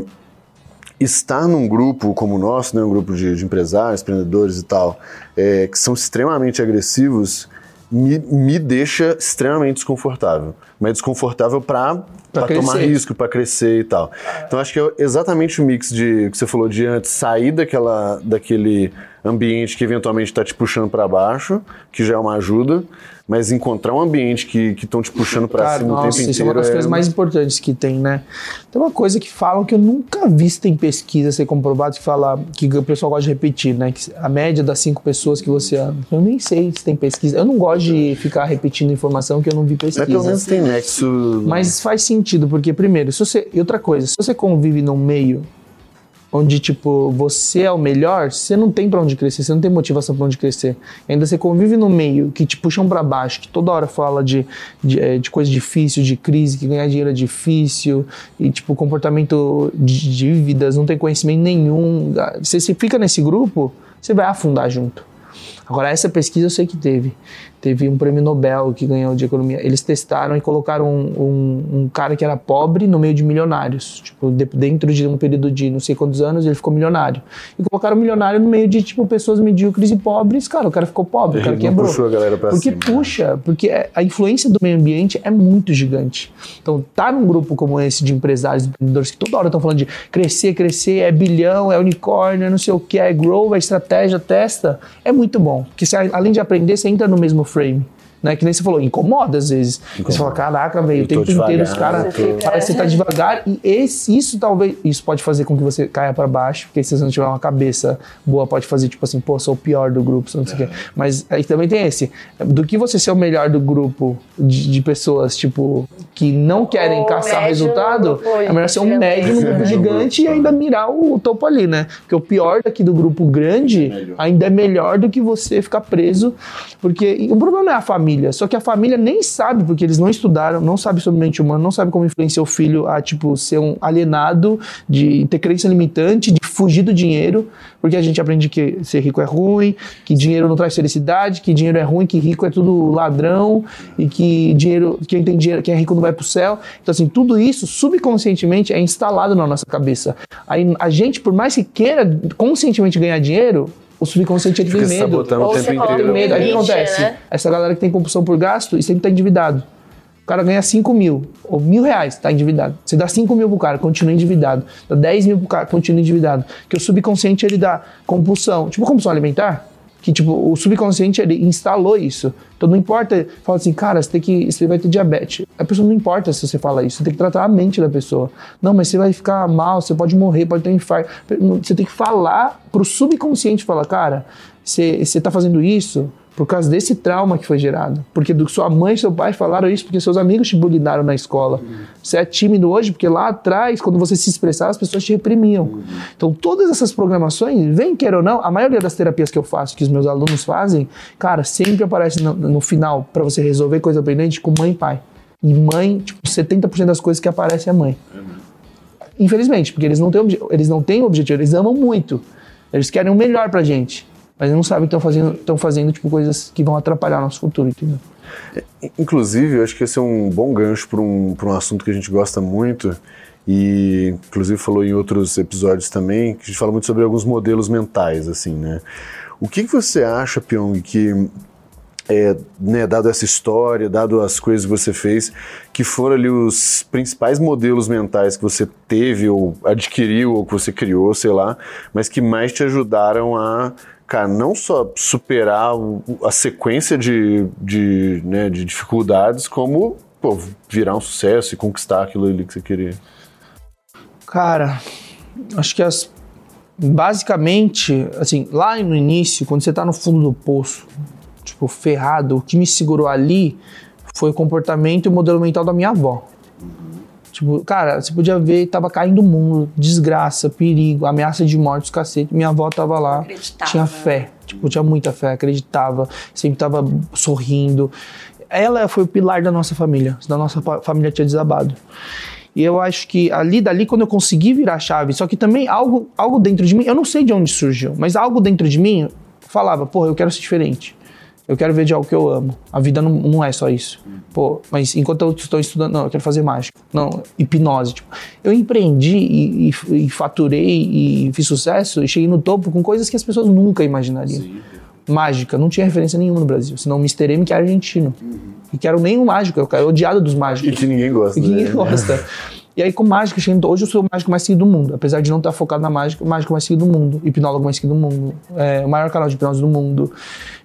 estar num grupo como o nosso, né, um grupo de, de empresários, empreendedores e tal, é, que são extremamente agressivos, me, me deixa extremamente desconfortável. Mas desconfortável para tomar risco, para crescer e tal. Então acho que é exatamente o mix de que você falou de antes, sair daquela, daquele ambiente que eventualmente está te puxando para baixo, que já é uma ajuda, mas encontrar um ambiente que estão te puxando para cima nossa, o tempo inteiro.
Isso é uma das é... coisas mais importantes que tem, né? Tem uma coisa que falam que eu nunca vi se tem pesquisa ser comprovado que fala que o pessoal gosta de repetir, né? Que a média das cinco pessoas que você ama. Eu nem sei se tem pesquisa. Eu não gosto de ficar repetindo informação que eu não vi pesquisa. É,
pelo menos tem nexo.
Mas faz sentido, porque primeiro, se você. E outra coisa, se você convive num meio onde tipo você é o melhor, você não tem para onde crescer, você não tem motivação para onde crescer. ainda você convive no meio que te puxam para baixo, que toda hora fala de, de, é, de coisa difícil, de crise, que ganhar dinheiro é difícil e tipo comportamento de dívidas, não tem conhecimento nenhum. Você se fica nesse grupo, você vai afundar junto. Agora essa pesquisa eu sei que teve teve um prêmio Nobel que ganhou de economia. Eles testaram e colocaram um, um, um cara que era pobre no meio de milionários. Tipo, de, dentro de um período de não sei quantos anos, ele ficou milionário. E colocaram o milionário no meio de, tipo, pessoas medíocres e pobres. Cara, o cara ficou pobre, o cara quebrou.
Puxou a galera pra
porque
cima.
puxa, porque é, a influência do meio ambiente é muito gigante. Então, tá num grupo como esse de empresários, empreendedores que toda hora estão falando de crescer, crescer, é bilhão, é unicórnio, é não sei o que, é grow, é estratégia, testa, é muito bom. Porque você, além de aprender, você entra no mesmo frame. Né? Que nem você falou, incomoda às vezes. Incomoda. Você fala, caraca, velho, o tempo devagar, inteiro os caras parece que você tá devagar. E esse, isso talvez, isso pode fazer com que você caia para baixo, porque se você não tiver uma cabeça boa, pode fazer tipo assim, pô, sou o pior do grupo, não sei o é. quê. Mas aí também tem esse, do que você ser o melhor do grupo de, de pessoas, tipo, que não querem o caçar resultado, é melhor ser um médio no grupo gigante e ainda mirar o topo ali, né? Porque o pior daqui do grupo grande ainda é melhor do que você ficar preso, porque o problema não é a família família. Só que a família nem sabe, porque eles não estudaram, não sabe sobre mente humana, não sabe como influenciar o filho a, tipo, ser um alienado, de ter crença limitante, de fugir do dinheiro, porque a gente aprende que ser rico é ruim, que dinheiro não traz felicidade, que dinheiro é ruim, que rico é tudo ladrão e que dinheiro, quem tem dinheiro, quem é rico não vai pro céu. Então assim, tudo isso subconscientemente é instalado na nossa cabeça. Aí a gente, por mais que queira conscientemente ganhar dinheiro, o subconsciente ele tem medo.
sabotando o tempo inteiro.
Medo. Aí o que acontece? Né? Essa galera que tem compulsão por gasto e sempre tá endividado. O cara ganha 5 mil, ou mil reais, tá endividado. Você dá 5 mil pro cara, continua endividado. Dá 10 mil pro cara, continua endividado. Que o subconsciente ele dá compulsão, tipo compulsão alimentar, que tipo, o subconsciente ele instalou isso. Então não importa, fala assim, cara, você tem que, você vai ter diabetes. A pessoa não importa se você fala isso, você tem que tratar a mente da pessoa. Não, mas você vai ficar mal, você pode morrer, pode ter um infarto. Você tem que falar pro subconsciente, falar, cara, você, você tá fazendo isso, por causa desse trauma que foi gerado. Porque do, sua mãe e seu pai falaram isso porque seus amigos te bulinaram na escola. Uhum. Você é tímido hoje porque lá atrás, quando você se expressava, as pessoas te reprimiam. Uhum. Então, todas essas programações, vem queira ou não, a maioria das terapias que eu faço, que os meus alunos fazem, cara, sempre aparece no, no final, para você resolver coisa pendente, com mãe e pai. E mãe, tipo, 70% das coisas que aparecem é mãe. Infelizmente, porque eles não, têm, eles não têm objetivo, eles amam muito. Eles querem o melhor pra gente mas não sabem que estão fazendo, estão fazendo tipo, coisas que vão atrapalhar nosso futuro, entendeu?
Inclusive, eu acho que esse é um bom gancho para um, um assunto que a gente gosta muito e inclusive falou em outros episódios também, que a gente fala muito sobre alguns modelos mentais, assim, né? O que, que você acha, Pyong, que é, né, dado essa história, dado as coisas que você fez, que foram ali os principais modelos mentais que você teve ou adquiriu ou que você criou, sei lá, mas que mais te ajudaram a cara, não só superar a sequência de, de, né, de dificuldades, como pô, virar um sucesso e conquistar aquilo ali que você queria?
Cara, acho que as basicamente, assim, lá no início, quando você tá no fundo do poço, tipo, ferrado, o que me segurou ali foi o comportamento e o modelo mental da minha avó. Tipo, cara, você podia ver, tava caindo o mundo, desgraça, perigo, ameaça de morte, os cacete. Minha avó tava lá, tinha fé, tipo, tinha muita fé, acreditava, sempre tava sorrindo. Ela foi o pilar da nossa família, da nossa família tinha desabado. E eu acho que ali dali, quando eu consegui virar a chave, só que também algo, algo dentro de mim, eu não sei de onde surgiu, mas algo dentro de mim falava, porra, eu quero ser diferente. Eu quero ver de algo que eu amo. A vida não, não é só isso. Pô, mas enquanto eu estou estudando, não, eu quero fazer mágica. Não, hipnose. Tipo, eu empreendi e, e, e, faturei e fiz sucesso e cheguei no topo com coisas que as pessoas nunca imaginariam. Sim. Mágica, não tinha referência nenhuma no Brasil. Senão o Mr. M que é argentino. Uhum. E que era nenhum mágico, eu era odiado dos mágicos.
E que ninguém gosta.
E que ninguém né? gosta. E aí com mágica, hoje eu sou o mágico mais seguido do mundo. Apesar de não estar focado na mágica, o mágico mais seguido do mundo. Hipnólogo mais seguido do mundo. É, o maior canal de hipnose do mundo.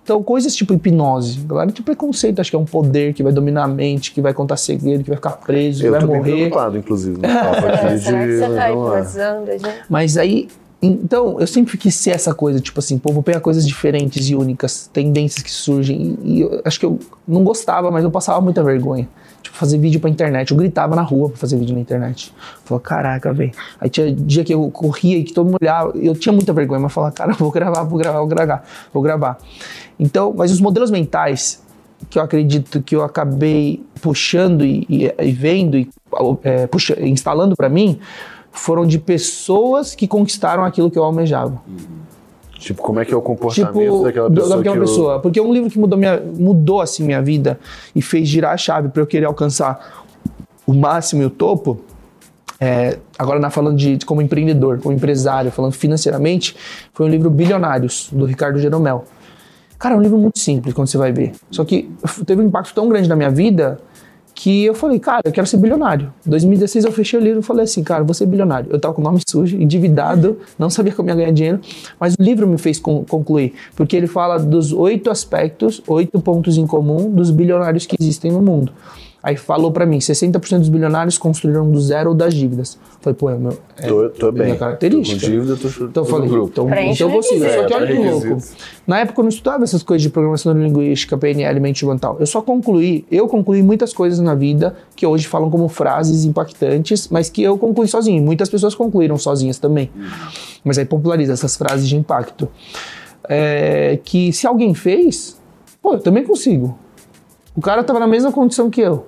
Então, coisas tipo hipnose. Galera, tem preconceito, acho que é um poder que vai dominar a mente, que vai contar segredo, que vai ficar preso,
que
vai morrer. Eu
tô preocupado, inclusive, no papo aqui de... Você tá hipnozando,
gente? Mas aí, então, eu sempre quis ser essa coisa, tipo assim, pô, vou pegar coisas diferentes e únicas, tendências que surgem. E, acho que eu não gostava, mas eu passava muita vergonha. Tipo, fazer vídeo pra internet. Eu gritava na rua pra fazer vídeo na internet. Falei, caraca, velho. Aí tinha dia que eu corria e que todo mundo olhava. Eu tinha muita vergonha, mas falava, cara, vou gravar, vou gravar, vou gravar, vou gravar. Então, mas os modelos mentais que eu acredito que eu acabei puxando e, e, e vendo e é, puxa, instalando para mim foram de pessoas que conquistaram aquilo que eu almejava.
Uhum. Tipo, como é que é o comportamento tipo, daquela pessoa?
Daquela
eu...
pessoa. Porque é um livro que mudou, minha, mudou assim minha vida e fez girar a chave para eu querer alcançar o máximo e o topo. É, agora, na falando de, de, como empreendedor, como empresário, falando financeiramente, foi um livro Bilionários, do Ricardo Jeromel. Cara, é um livro muito simples quando você vai ver. Só que teve um impacto tão grande na minha vida que eu falei, cara, eu quero ser bilionário. Em 2016 eu fechei o livro e falei assim, cara, vou ser bilionário. Eu tava com o nome sujo, endividado, não sabia como ia ganhar dinheiro, mas o livro me fez concluir, porque ele fala dos oito aspectos, oito pontos em comum dos bilionários que existem no mundo. Aí falou para mim, 60% dos bilionários construíram do zero ou das dívidas. Falei, pô, é, meu, é
tô, tô bem. minha
característica.
Tô com dívida, tô,
então eu falei, grupo. então, então eu vou seguir. Só que olha que louco. Na época eu não estudava essas coisas de programação neurolinguística, PNL, mente mental. Eu só concluí, eu concluí muitas coisas na vida que hoje falam como frases impactantes, mas que eu concluí sozinho. Muitas pessoas concluíram sozinhas também. Mas aí populariza essas frases de impacto. É, que se alguém fez, pô, eu também consigo. O cara tava na mesma condição que eu.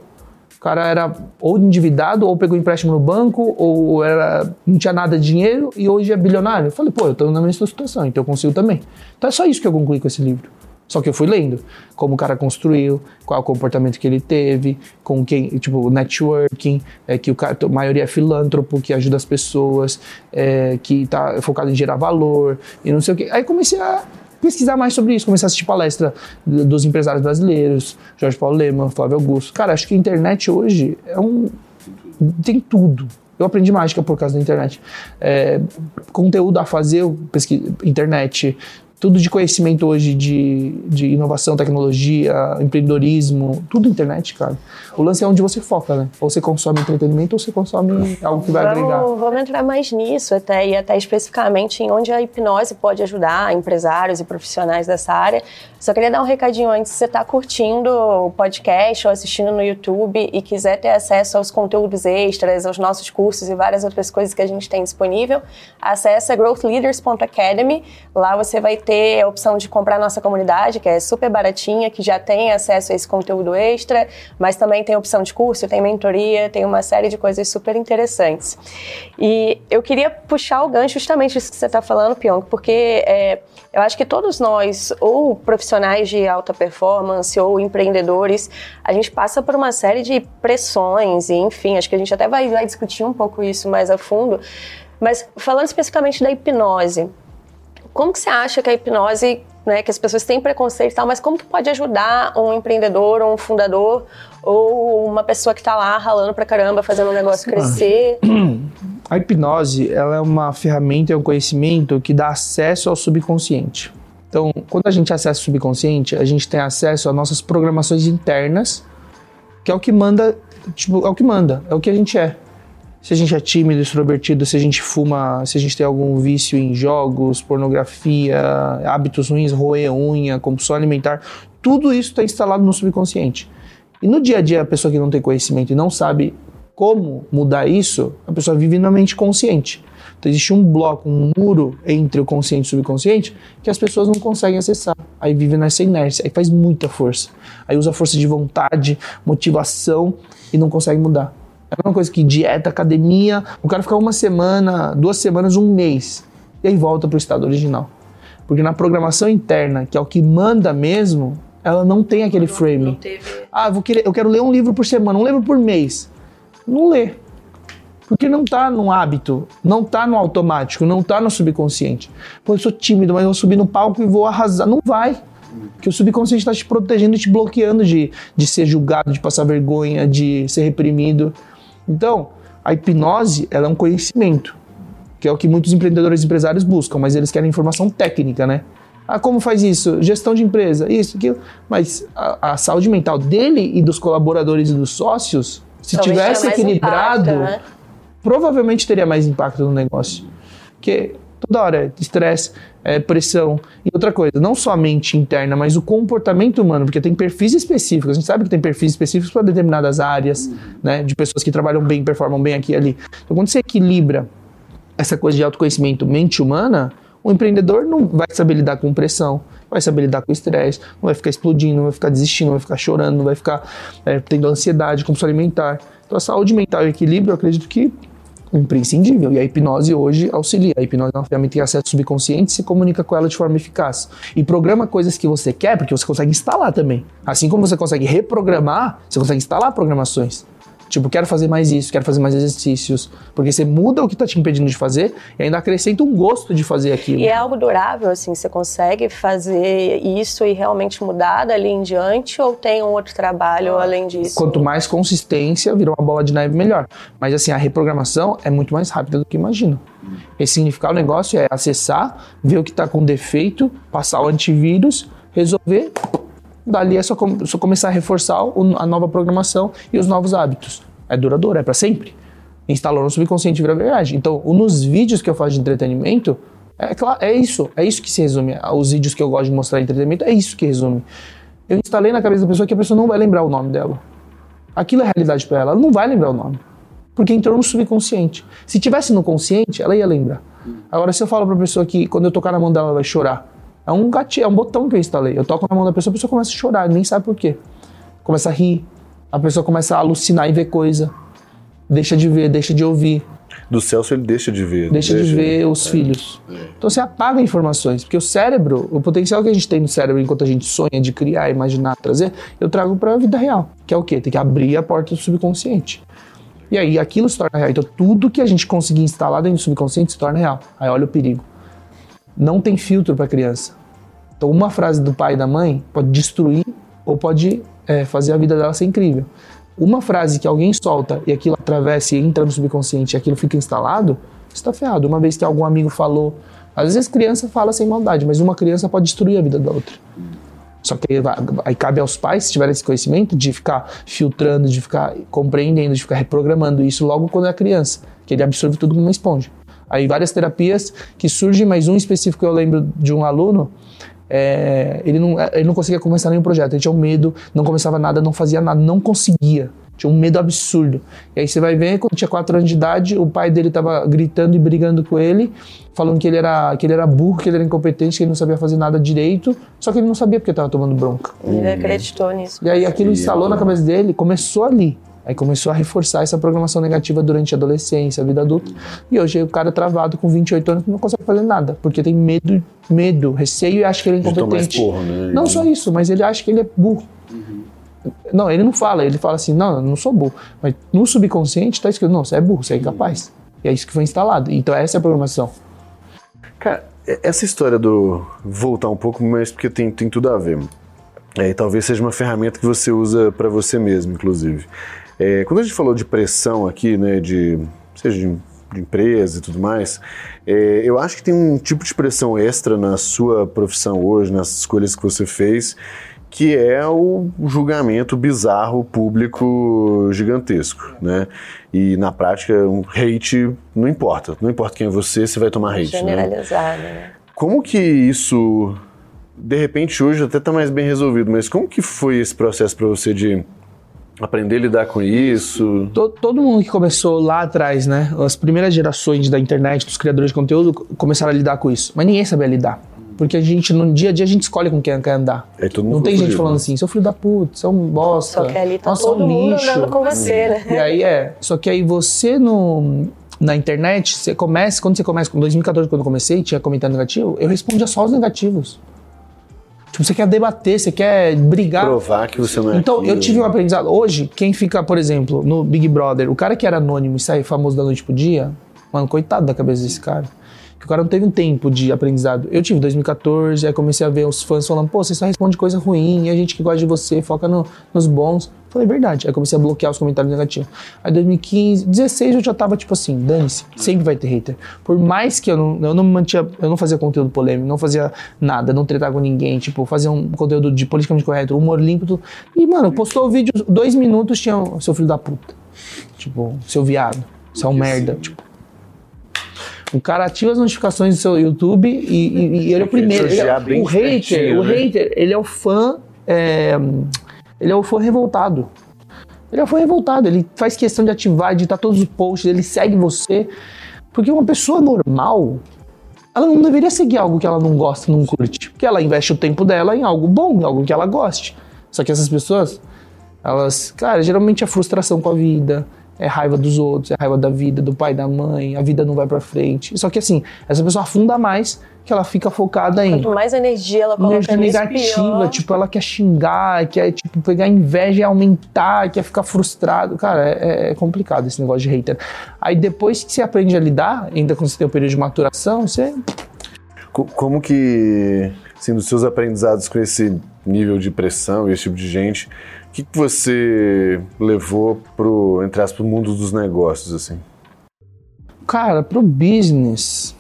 O cara era ou endividado, ou pegou empréstimo no banco, ou era, não tinha nada de dinheiro e hoje é bilionário. Eu falei, pô, eu tô na mesma situação, então eu consigo também. Então é só isso que eu concluí com esse livro. Só que eu fui lendo como o cara construiu, qual é o comportamento que ele teve, com quem, tipo, networking, é, que o cara, a maioria é filântropo, que ajuda as pessoas, é, que tá focado em gerar valor e não sei o quê. Aí comecei a pesquisar mais sobre isso, comecei a assistir palestra dos empresários brasileiros, Jorge Paulo Lema, Flávio Augusto. Cara, acho que a internet hoje é um. tem tudo. Eu aprendi mágica por causa da internet. É, conteúdo a fazer, pesquisa, internet, tudo de conhecimento hoje de, de inovação, tecnologia, empreendedorismo, tudo internet, cara. O lance é onde você foca, né? Ou você consome entretenimento ou você consome algo que vai
vamos,
agregar.
Vamos entrar mais nisso até, e até especificamente em onde a hipnose pode ajudar empresários e profissionais dessa área. Só queria dar um recadinho antes, se você está curtindo o podcast ou assistindo no YouTube e quiser ter acesso aos conteúdos extras, aos nossos cursos e várias outras coisas que a gente tem disponível, acesse growthleaders.academy. Lá você vai ter ter a opção de comprar nossa comunidade, que é super baratinha, que já tem acesso a esse conteúdo extra, mas também tem opção de curso, tem mentoria, tem uma série de coisas super interessantes. E eu queria puxar o gancho justamente disso que você está falando, Pyong, porque é, eu acho que todos nós, ou profissionais de alta performance, ou empreendedores, a gente passa por uma série de pressões, e enfim, acho que a gente até vai, vai discutir um pouco isso mais a fundo. Mas falando especificamente da hipnose, como que você acha que a hipnose, né, que as pessoas têm preconceito e tal, mas como que pode ajudar um empreendedor, um fundador ou uma pessoa que está lá ralando pra caramba, fazendo um negócio crescer?
A hipnose, ela é uma ferramenta, é um conhecimento que dá acesso ao subconsciente. Então, quando a gente acessa o subconsciente, a gente tem acesso às nossas programações internas, que é o que manda, tipo, é o que manda, é o que a gente é se a gente é tímido, extrovertido, se a gente fuma, se a gente tem algum vício em jogos, pornografia, hábitos ruins, roer unha, compulsão alimentar, tudo isso está instalado no subconsciente. E no dia a dia, a pessoa que não tem conhecimento e não sabe como mudar isso, a pessoa vive na mente consciente. Então existe um bloco, um muro entre o consciente e o subconsciente que as pessoas não conseguem acessar. Aí vive nessa inércia, aí faz muita força. Aí usa força de vontade, motivação e não consegue mudar. É uma coisa que dieta, academia, o cara fica uma semana, duas semanas, um mês, e aí volta para o estado original. Porque na programação interna, que é o que manda mesmo, ela não tem aquele não, frame. Não. Ah, vou querer, eu quero ler um livro por semana, um livro por mês. Não lê. Porque não está no hábito, não está no automático, não está no subconsciente. Pô, eu sou tímido, mas eu vou subir no palco e vou arrasar. Não vai. Porque o subconsciente está te protegendo e te bloqueando de, de ser julgado, de passar vergonha, de ser reprimido. Então, a hipnose ela é um conhecimento, que é o que muitos empreendedores e empresários buscam, mas eles querem informação técnica, né? Ah, como faz isso? Gestão de empresa, isso, aquilo. Mas a, a saúde mental dele e dos colaboradores e dos sócios, se Talvez tivesse equilibrado, impacto, né? provavelmente teria mais impacto no negócio. Porque toda hora é estresse, é, pressão. E outra coisa, não só mente interna, mas o comportamento humano, porque tem perfis específicos. A gente sabe que tem perfis específicos para determinadas áreas, né? De pessoas que trabalham bem, performam bem aqui e ali. Então, quando você equilibra essa coisa de autoconhecimento mente humana, o empreendedor não vai saber lidar com pressão, vai saber lidar com estresse, não vai ficar explodindo, não vai ficar desistindo, não vai ficar chorando, não vai ficar é, tendo ansiedade, compulsão alimentar. Então, a saúde mental e equilíbrio, eu acredito que imprescindível. E a hipnose hoje auxilia. A hipnose é uma ferramenta que tem acesso subconsciente e se comunica com ela de forma eficaz. E programa coisas que você quer, porque você consegue instalar também. Assim como você consegue reprogramar, você consegue instalar programações. Tipo, quero fazer mais isso, quero fazer mais exercícios. Porque você muda o que está te impedindo de fazer e ainda acrescenta um gosto de fazer aquilo.
E é algo durável, assim? Você consegue fazer isso e realmente mudar dali em diante? Ou tem um outro trabalho além disso?
Quanto mais consistência, vira uma bola de neve melhor. Mas, assim, a reprogramação é muito mais rápida do que imagino. Ressignificar o negócio é acessar, ver o que está com defeito, passar o antivírus, resolver, Dali é só, com, só começar a reforçar o, a nova programação e os novos hábitos. É duradouro, é para sempre. Instalou no subconsciente vira verdade. Então, nos vídeos que eu faço de entretenimento, é, claro, é isso. É isso que se resume. Os vídeos que eu gosto de mostrar de entretenimento, é isso que resume. Eu instalei na cabeça da pessoa que a pessoa não vai lembrar o nome dela. Aquilo é realidade para ela. Ela não vai lembrar o nome. Porque entrou no subconsciente. Se tivesse no consciente, ela ia lembrar. Agora, se eu falo pra pessoa que quando eu tocar na mão dela, ela vai chorar, é um gatilho, é um botão que eu instalei. Eu toco na mão da pessoa, a pessoa começa a chorar, nem sabe por quê. começa a rir, a pessoa começa a alucinar e ver coisa, deixa de ver, deixa de ouvir.
Do Celso ele deixa de ver.
Deixa, deixa de ver os é. filhos. É. Então você apaga informações, porque o cérebro, o potencial que a gente tem no cérebro enquanto a gente sonha de criar, imaginar, trazer, eu trago para a vida real, que é o quê? Tem que abrir a porta do subconsciente. E aí aquilo se torna real. Então tudo que a gente conseguir instalar dentro do subconsciente se torna real. Aí olha o perigo. Não tem filtro para criança. Então uma frase do pai e da mãe pode destruir ou pode é, fazer a vida dela ser incrível uma frase que alguém solta e aquilo atravessa e entra no subconsciente e aquilo fica instalado, está ferrado. Uma vez que algum amigo falou, às vezes criança fala sem maldade, mas uma criança pode destruir a vida da outra. Só que aí, aí cabe aos pais, se tiverem esse conhecimento, de ficar filtrando, de ficar compreendendo, de ficar reprogramando isso logo quando é criança, que ele absorve tudo como uma esponja. Aí várias terapias que surgem, mas um específico eu lembro de um aluno é, ele, não, ele não conseguia começar nenhum projeto, ele tinha um medo, não começava nada, não fazia nada, não conseguia. Tinha um medo absurdo. E aí você vai ver, quando tinha 4 anos de idade, o pai dele estava gritando e brigando com ele, falando que ele, era, que ele era burro, que ele era incompetente, que ele não sabia fazer nada direito, só que ele não sabia porque estava tomando bronca.
Ele acreditou nisso.
E aí aquilo instalou na cabeça dele, começou ali. Aí começou a reforçar essa programação negativa durante a adolescência, a vida adulta. E hoje o cara travado com 28 anos não consegue fazer nada, porque tem medo, medo, receio e acha que ele é incompetente. Porra, né? Não só isso, mas ele acha que ele é burro. Uhum. Não, ele não fala, ele fala assim, não, eu não sou burro. Mas no subconsciente está escrito, não, você é burro, você é incapaz. E é isso que foi instalado. Então essa é a programação.
Cara, essa história do voltar um pouco, mas porque tem, tem tudo a ver. É, talvez seja uma ferramenta que você usa para você mesmo, inclusive. É, quando a gente falou de pressão aqui, né, de seja de, de empresa e tudo mais, é, eu acho que tem um tipo de pressão extra na sua profissão hoje, nas escolhas que você fez, que é o julgamento bizarro público gigantesco, né? E na prática, um hate não importa, não importa quem é você, você vai tomar hate.
Né? Generalizado, né? né?
Como que isso, de repente, hoje até está mais bem resolvido, mas como que foi esse processo para você de aprender a lidar com isso?
Todo, todo, mundo que começou lá atrás, né? As primeiras gerações da internet, dos criadores de conteúdo, começaram a lidar com isso. Mas ninguém sabia lidar. Porque a gente, no dia a dia, a gente escolhe com quem quer andar. É, não tem gente falando assim, seu filho da puta, seu bosta.
Só que ali tá nossa, todo mundo lixo. andando com você, né?
E aí é. Só que aí você no, na internet, você começa, quando você começa, com 2014, quando eu comecei, tinha comentário negativo, eu respondia só os negativos. Tipo, você quer debater, você quer brigar.
Provar que você não é
Então, aquilo. eu tive um aprendizado. Hoje, quem fica, por exemplo, no Big Brother, o cara que era anônimo e sai famoso da noite pro dia, mano, coitado da cabeça desse cara que o cara não teve um tempo de aprendizado. Eu tive 2014, aí comecei a ver os fãs falando, pô, você só responde coisa ruim, e a gente que gosta de você foca no, nos bons. Falei, verdade. Aí comecei a bloquear os comentários negativos. Aí 2015, 16 eu já tava tipo assim, dane-se, sempre vai ter hater. Por mais que eu não, eu não mantinha, eu não fazia conteúdo polêmico, não fazia nada, não tretava com ninguém, tipo, fazia um conteúdo de politicamente correto, humor limpo. E, mano, postou o vídeo, dois minutos tinha seu filho da puta. Tipo, seu viado, seu é um merda. Tipo, o cara ativa as notificações do seu YouTube e, e, e ele é o primeiro. É, o hater, o né? hater, ele é o fã. É, ele é o fã revoltado. Ele é o fã revoltado. Ele faz questão de ativar, editar todos os posts, ele segue você. Porque uma pessoa normal, ela não deveria seguir algo que ela não gosta, não curte. Porque ela investe o tempo dela em algo bom, em algo que ela goste. Só que essas pessoas, elas, cara, geralmente é frustração com a vida, é raiva dos outros, é raiva da vida, do pai, da mãe, a vida não vai para frente. Só que assim, essa pessoa afunda mais que ela fica focada em.
Quanto mais energia ela coloca energia
negativa, tipo, ela quer xingar, quer tipo, pegar inveja e aumentar, quer ficar frustrado. Cara, é, é, complicado esse negócio de hater. Aí depois que você aprende a lidar, ainda quando você tem o período de maturação, você.
Como que, assim, dos seus aprendizados com esse nível de pressão e esse tipo de gente, o que, que você levou pro, entre aspas, pro mundo dos negócios, assim?
Cara, pro business.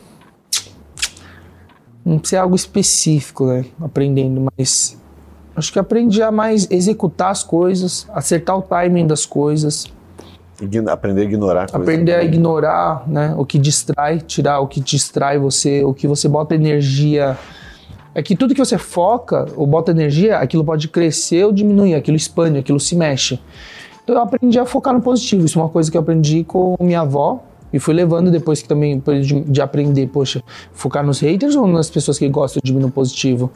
Não precisa ser algo específico, né? Aprendendo, mas. Acho que aprendi a mais executar as coisas, acertar o timing das coisas.
Aprender a ignorar
coisas. Aprender também. a ignorar, né? O que distrai, tirar o que distrai você, o que você bota energia é que tudo que você foca ou bota energia, aquilo pode crescer ou diminuir, aquilo expande, aquilo se mexe. Então eu aprendi a focar no positivo. Isso é uma coisa que eu aprendi com minha avó, E fui levando depois que também, de, de aprender, poxa, focar nos haters ou nas pessoas que gostam de mim no positivo.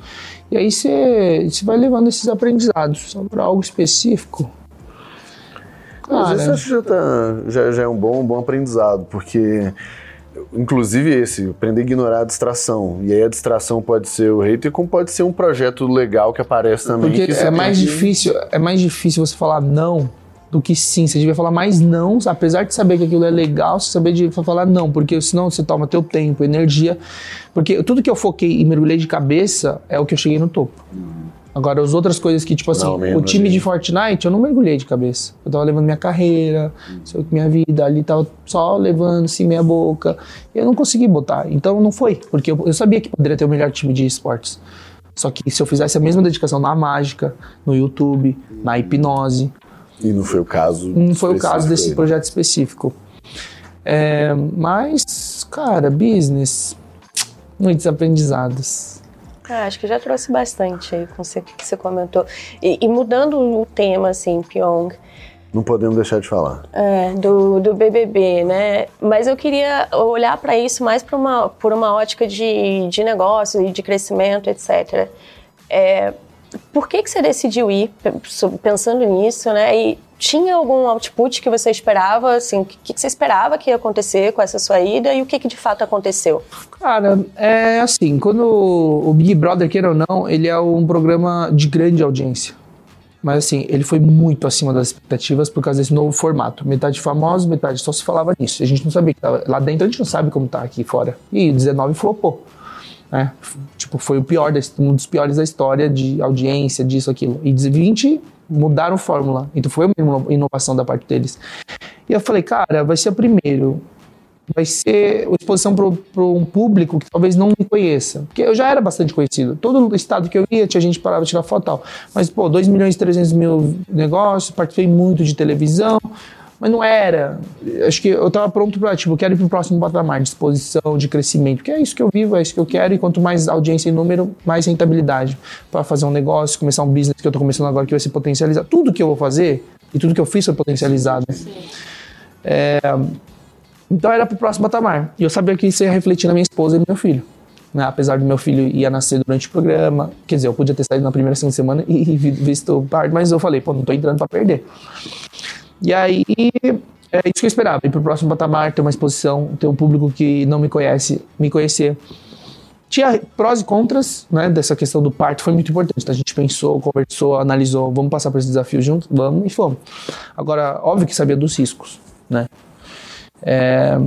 E aí você vai levando esses aprendizados. Só para algo específico.
Cara, Mas isso acho que já, tá, já, já é um bom, um bom aprendizado, porque inclusive esse, aprender a ignorar a distração. E aí a distração pode ser o hater, como pode ser um projeto legal que aparece também.
Porque é mais difícil, é mais difícil você falar não do que sim. Você devia falar mais não, apesar de saber que aquilo é legal, você saber de falar não, porque senão você toma teu tempo, energia. Porque tudo que eu foquei e mergulhei de cabeça é o que eu cheguei no topo. Agora, as outras coisas que, tipo assim, não, o time de Fortnite, eu não mergulhei de cabeça. Eu tava levando minha carreira, hum. minha vida, ali tava só levando, assim, meia boca. E eu não consegui botar. Então, não foi, porque eu, eu sabia que poderia ter o melhor time de esportes. Só que se eu fizesse a mesma dedicação na mágica, no YouTube, na hipnose,
e não foi o caso.
Não foi o caso desse aí. projeto específico. É, mas, cara, business, muitos aprendizados.
Ah, acho que já trouxe bastante aí com o que você comentou. E, e, mudando o tema, assim, Pyong.
Não podemos deixar de falar.
É, do, do BBB, né? Mas eu queria olhar para isso mais por uma, por uma ótica de, de negócio e de crescimento, etc. É, por que, que você decidiu ir, pensando nisso, né? E tinha algum output que você esperava, assim, o que, que você esperava que ia acontecer com essa sua ida e o que, que de fato aconteceu?
Cara, é assim, quando o Big Brother, queira ou não, ele é um programa de grande audiência. Mas assim, ele foi muito acima das expectativas por causa desse novo formato. Metade famosos, metade só se falava nisso. A gente não sabia que tava. Lá dentro a gente não sabe como tá aqui fora. E 19 flopou. Né? Tipo, foi o pior, um dos piores da história de audiência, disso, aquilo. E 20 mudaram fórmula. Então foi uma inovação da parte deles. E eu falei, cara, vai ser o primeiro. Vai ser uma exposição para um público que talvez não me conheça. Porque eu já era bastante conhecido. Todo estado que eu ia, tinha gente parava tirar foto e tal. Mas, pô, 2 milhões e 300 mil negócios, participei muito de televisão mas não era. Acho que eu estava pronto para, tipo, quero ir para o próximo patamar de exposição, de crescimento, que é isso que eu vivo, é isso que eu quero, e quanto mais audiência e número, mais rentabilidade para fazer um negócio, começar um business que eu estou começando agora que vai se potencializar. Tudo que eu vou fazer e tudo que eu fiz foi potencializado. É, então era para o próximo patamar. E eu sabia que isso ia refletir na minha esposa e no meu filho. Né? Apesar do meu filho ia nascer durante o programa, quer dizer, eu podia ter saído na primeira segunda semana e visto parte, mas eu falei, pô, não estou entrando para perder. E aí, é isso que eu esperava, ir pro próximo patamar, ter uma exposição, ter um público que não me conhece, me conhecer. Tinha prós e contras, né, dessa questão do parto, foi muito importante. A gente pensou, conversou, analisou, vamos passar por esse desafio juntos? Vamos, e fomos. Agora, óbvio que sabia dos riscos, né. É,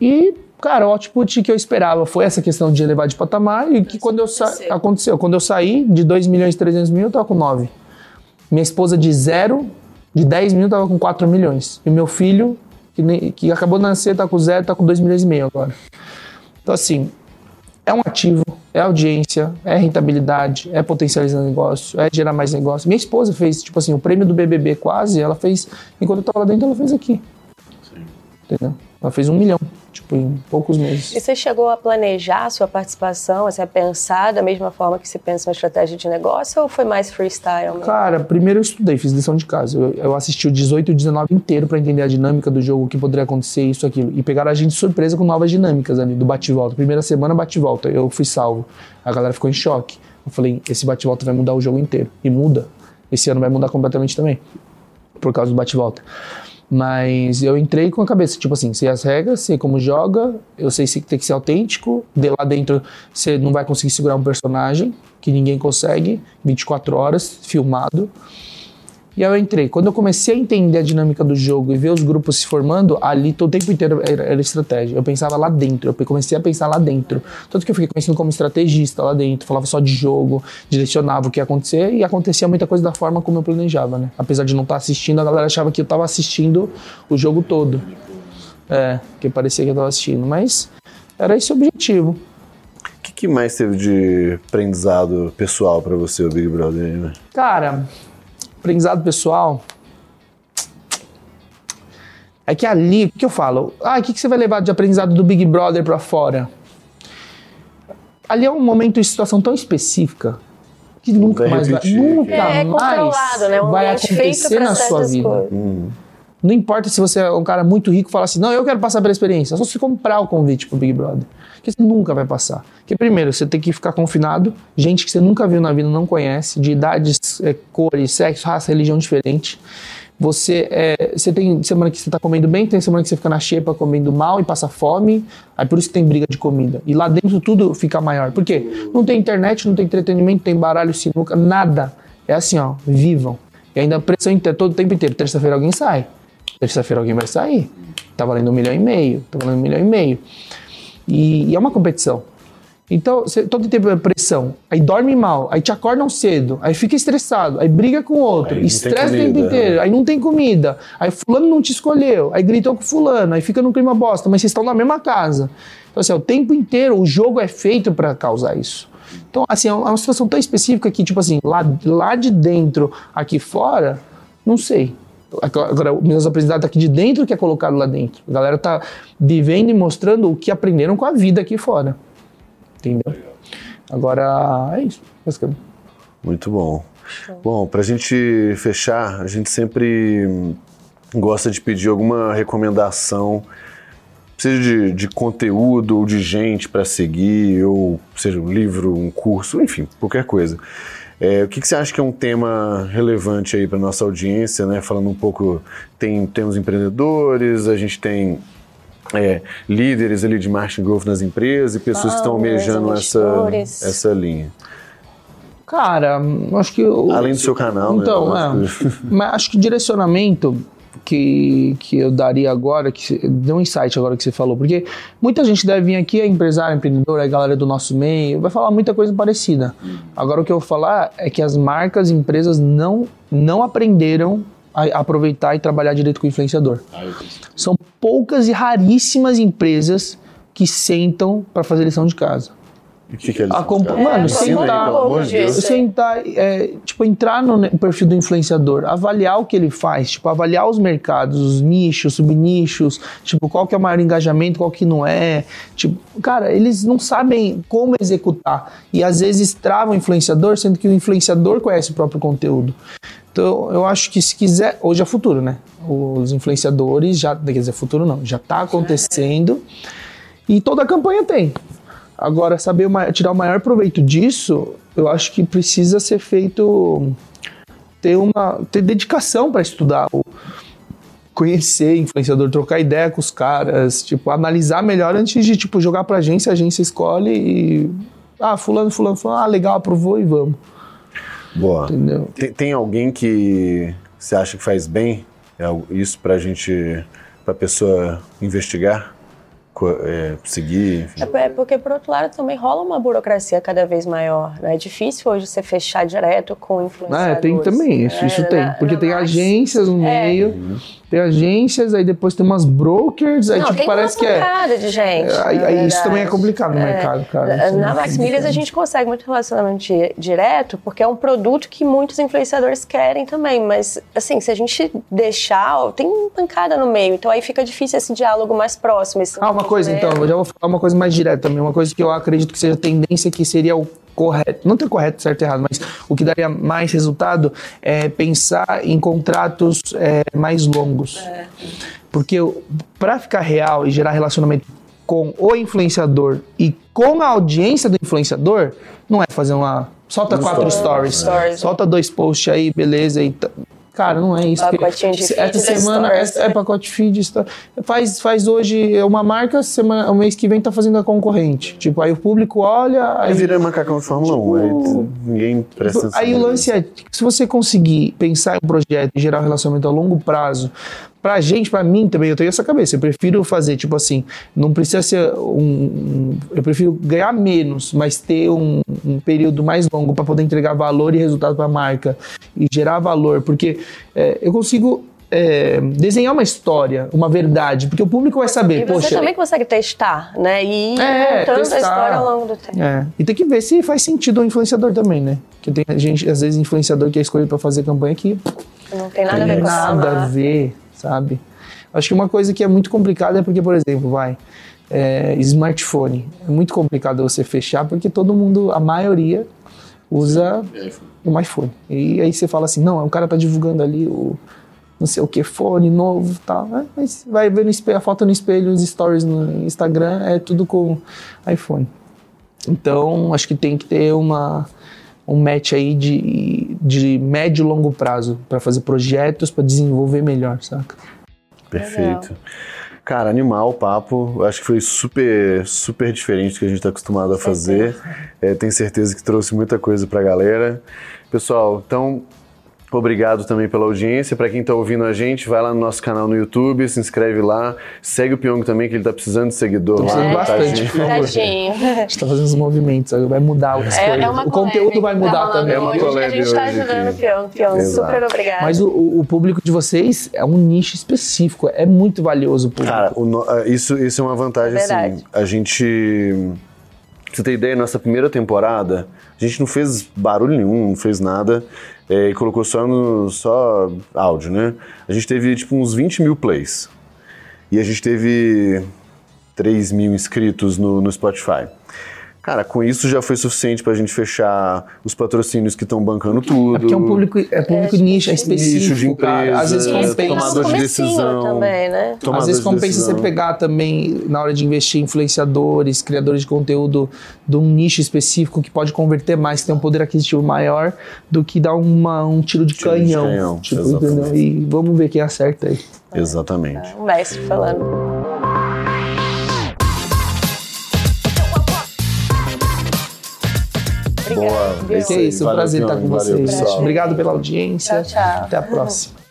e, cara, o output que eu esperava foi essa questão de elevar de patamar e que quando eu sa aconteceu, quando eu saí de 2 milhões e 300 mil, eu tava com 9. Minha esposa de zero de 10 mil tava com 4 milhões. E meu filho, que, nem, que acabou de nascer, tá com zero, tá com 2 milhões e meio agora. Então, assim, é um ativo, é audiência, é rentabilidade, é potencializar negócio, é gerar mais negócio. Minha esposa fez, tipo assim, o prêmio do BBB quase, ela fez, enquanto eu tava lá dentro, ela fez aqui. Sim. Entendeu? Ela fez um milhão tipo, em poucos meses.
E você chegou a planejar a sua participação, assim, a pensar da mesma forma que se pensa uma estratégia de negócio ou foi mais freestyle? Mesmo?
Cara, primeiro eu estudei, fiz lição de casa. Eu, eu assisti o 18 e o 19 inteiro para entender a dinâmica do jogo, o que poderia acontecer, isso, aquilo. E pegaram a gente de surpresa com novas dinâmicas ali, do bate-volta. Primeira semana, bate-volta. Eu fui salvo. A galera ficou em choque. Eu falei, esse bate-volta vai mudar o jogo inteiro. E muda. Esse ano vai mudar completamente também. Por causa do bate-volta. Mas eu entrei com a cabeça, tipo assim, sei as regras, sei como joga, eu sei se tem que ser autêntico. De lá dentro você não vai conseguir segurar um personagem, que ninguém consegue, 24 horas, filmado. E aí eu entrei. Quando eu comecei a entender a dinâmica do jogo e ver os grupos se formando, ali todo o tempo inteiro era, era, estratégia. Eu pensava lá dentro, eu comecei a pensar lá dentro. Tanto que eu fiquei conhecido como estrategista lá dentro, falava só de jogo, direcionava o que ia acontecer e acontecia muita coisa da forma como eu planejava, né? Apesar de não estar assistindo, a galera achava que eu estava assistindo o jogo todo. É, que parecia que eu estava assistindo, mas era esse o objetivo.
O que, que mais teve de aprendizado pessoal para você, o Big Brother? Né?
Cara, aprendizado pessoal. É que ali, o que eu falo? Ah, o que você vai levar de aprendizado do Big Brother para fora? Ali é um momento e situação tão específica que nunca mais vai, nunca é, é mais né? um vai acontecer na sua vida. Hum. Não importa se você é um cara muito rico e fala assim, não, eu quero passar pela experiência. É só você comprar o convite pro Big Brother. Que você nunca vai passar. Porque primeiro, você tem que ficar confinado, gente que você nunca viu na vida, não conhece, de idades, é, cores, sexo, raça, religião diferente. Você, é, você tem semana que você está comendo bem, tem semana que você fica na xepa comendo mal e passa fome. Aí por isso que tem briga de comida. E lá dentro tudo fica maior. Por quê? Não tem internet, não tem entretenimento, tem baralho, sinuca, nada. É assim, ó, vivam. E ainda a pressão todo o tempo inteiro. Terça-feira alguém sai. Terça-feira alguém vai sair. Tá valendo um milhão e meio. Tá valendo um milhão e meio. E, e é uma competição. Então, você, todo tempo é pressão. Aí dorme mal, aí te acordam cedo, aí fica estressado, aí briga com outro, estressa o tempo inteiro, aí não tem comida, aí fulano não te escolheu, aí gritou com fulano, aí fica no clima bosta, mas vocês estão na mesma casa. Então, assim, o tempo inteiro o jogo é feito para causar isso. Então, assim, é uma situação tão específica que, tipo assim, lá, lá de dentro, aqui fora, não sei. Agora, meus aprendizados aqui de dentro que é colocado lá dentro. A galera tá vivendo e mostrando o que aprenderam com a vida aqui fora. Entendeu? Agora, é isso, basicamente.
Muito bom. Bom, para a gente fechar, a gente sempre gosta de pedir alguma recomendação, seja de, de conteúdo ou de gente para seguir, ou seja um livro, um curso, enfim, qualquer coisa. É, o que, que, você acha que é um tema relevante aí para nossa audiência, né? Falando um pouco, tem temos empreendedores, a gente tem é, líderes ali de marketing growth nas empresas e pessoas ah, que estão almejando essa, essa linha.
Cara, acho que.
Eu, Além do seu canal,
né? então, né? É, mas acho que direcionamento que, que eu daria agora, que deu um insight agora que você falou, porque muita gente deve vir aqui, é empresário, empreendedor, é galera do nosso meio, vai falar muita coisa parecida. Agora o que eu vou falar é que as marcas e empresas não, não aprenderam a aproveitar e trabalhar direito com o influenciador. Ah, São poucas e raríssimas empresas que sentam para fazer lição de casa.
O que, que é
é, Mano, sentar, aí, sentar é, tipo, entrar no perfil do influenciador, avaliar o que ele faz, tipo, avaliar os mercados, os nichos, subnichos, tipo, qual que é o maior engajamento, qual que não é. Tipo, cara, eles não sabem como executar. E às vezes travam o influenciador, sendo que o influenciador conhece o próprio conteúdo. Então, eu acho que se quiser, hoje é futuro, né? Os influenciadores já, quer dizer, futuro não, já está acontecendo e toda a campanha tem. Agora, saber tirar o maior proveito disso, eu acho que precisa ser feito ter uma ter dedicação para estudar, conhecer influenciador, trocar ideia com os caras, tipo, analisar melhor antes de tipo jogar para agência, a agência escolhe e ah, fulano, fulano, fulano, ah, legal, aprovou e vamos.
Boa. Entendeu? Tem, tem alguém que você acha que faz bem é isso para a gente, para a pessoa investigar? É, seguir. Enfim.
É, é porque, por outro lado, também rola uma burocracia cada vez maior. Né? É difícil hoje você fechar direto com influenciadores.
Ah, tem também, isso, é, isso tem. Porque tem agências no é. meio, uhum. Tem agências, aí depois tem umas brokers, aí
Não,
tipo, parece que
é... de gente.
É, aí, aí isso também é complicado no é. mercado, cara.
Na Max Milhas a gente consegue muito relacionamento direto, porque é um produto que muitos influenciadores querem também, mas assim, se a gente deixar, tem pancada no meio, então aí fica difícil esse diálogo mais próximo.
Ah, uma coisa, então, eu já vou falar uma coisa mais direta também, uma coisa que eu acredito que seja tendência que seria o correto, não tem correto, certo e errado, mas o que daria mais resultado é pensar em contratos é, mais longos. É. Porque para ficar real e gerar relacionamento com o influenciador e com a audiência do influenciador, não é fazer uma. Solta quatro stories, stories, solta dois posts aí, beleza, e Cara, não é isso.
Pacotinho de feed
Essa semana é, é, pacote feed. Faz, faz hoje uma marca, semana, o mês que vem tá fazendo a concorrente. Tipo, aí o público olha.
Aí, aí vira macacão de Fórmula 1. Tipo, aí ninguém presta
atenção. Aí o lance é: se você conseguir pensar em um projeto e gerar um relacionamento a longo prazo, Pra gente, pra mim também, eu tenho essa cabeça. Eu prefiro fazer, tipo assim, não precisa ser um. um eu prefiro ganhar menos, mas ter um, um período mais longo para poder entregar valor e resultado para a marca e gerar valor. Porque é, eu consigo é, desenhar uma história, uma verdade, porque o público vai saber.
E você
poxa,
também consegue testar, né? E ir é, contando testar. a história ao longo do tempo.
É. E tem que ver se faz sentido o influenciador também, né? Que tem gente, às vezes, influenciador que é escolhido para fazer campanha que.
Não tem nada a ver com
Nada a ver sabe? Acho que uma coisa que é muito complicada é porque, por exemplo, vai, é, smartphone. É muito complicado você fechar porque todo mundo, a maioria, usa o iPhone. E aí você fala assim, não, o cara tá divulgando ali o não sei o que, fone novo tal. Né? Mas vai ver no espelho, a foto no espelho, os stories no Instagram, é tudo com iPhone. Então, acho que tem que ter uma, um match aí de, de médio e longo prazo para fazer projetos, para desenvolver melhor, saca?
Perfeito. Cara, animal o papo. Acho que foi super, super diferente do que a gente está acostumado a fazer. É, tenho certeza que trouxe muita coisa para a galera. Pessoal, então Obrigado também pela audiência. Para quem está ouvindo a gente, vai lá no nosso canal no YouTube, se inscreve lá. Segue o Pyong também, que ele está precisando de seguidor. Tô
precisando bastante, por favor. A gente está fazendo os movimentos, vai mudar as é, coisas. É o conteúdo vai mudar tá também. É
uma hoje a gente está ajudando o Pyong. Pyong, super obrigado.
Mas o, o, público de vocês é um nicho específico, é muito valioso o público.
Cara, o, é, isso, isso é uma vantagem, é assim. A gente... Pra você ter ideia, nossa primeira temporada, a gente não fez barulho nenhum, não fez nada é, e colocou só, no, só áudio, né? A gente teve tipo uns 20 mil plays. E a gente teve 3 mil inscritos no, no Spotify. Cara, com isso já foi suficiente para a gente fechar os patrocínios que estão bancando tudo. É
porque é um público, é público é, nicho, é específico. Nicho de empresa,
Às vezes compensa. Tomador de decisão.
Também, né?
Às vezes compensa você pegar também, na hora de investir, influenciadores, criadores de conteúdo de um nicho específico que pode converter mais, que tem um poder aquisitivo maior, do que dar uma, um tiro de tiro canhão. De canhão tipo, entendeu? E vamos ver quem acerta aí.
Exatamente.
É, mestre falando.
Boa. É isso, um prazer estar com vocês. Obrigado pela audiência.
Tchau, tchau.
Até a próxima.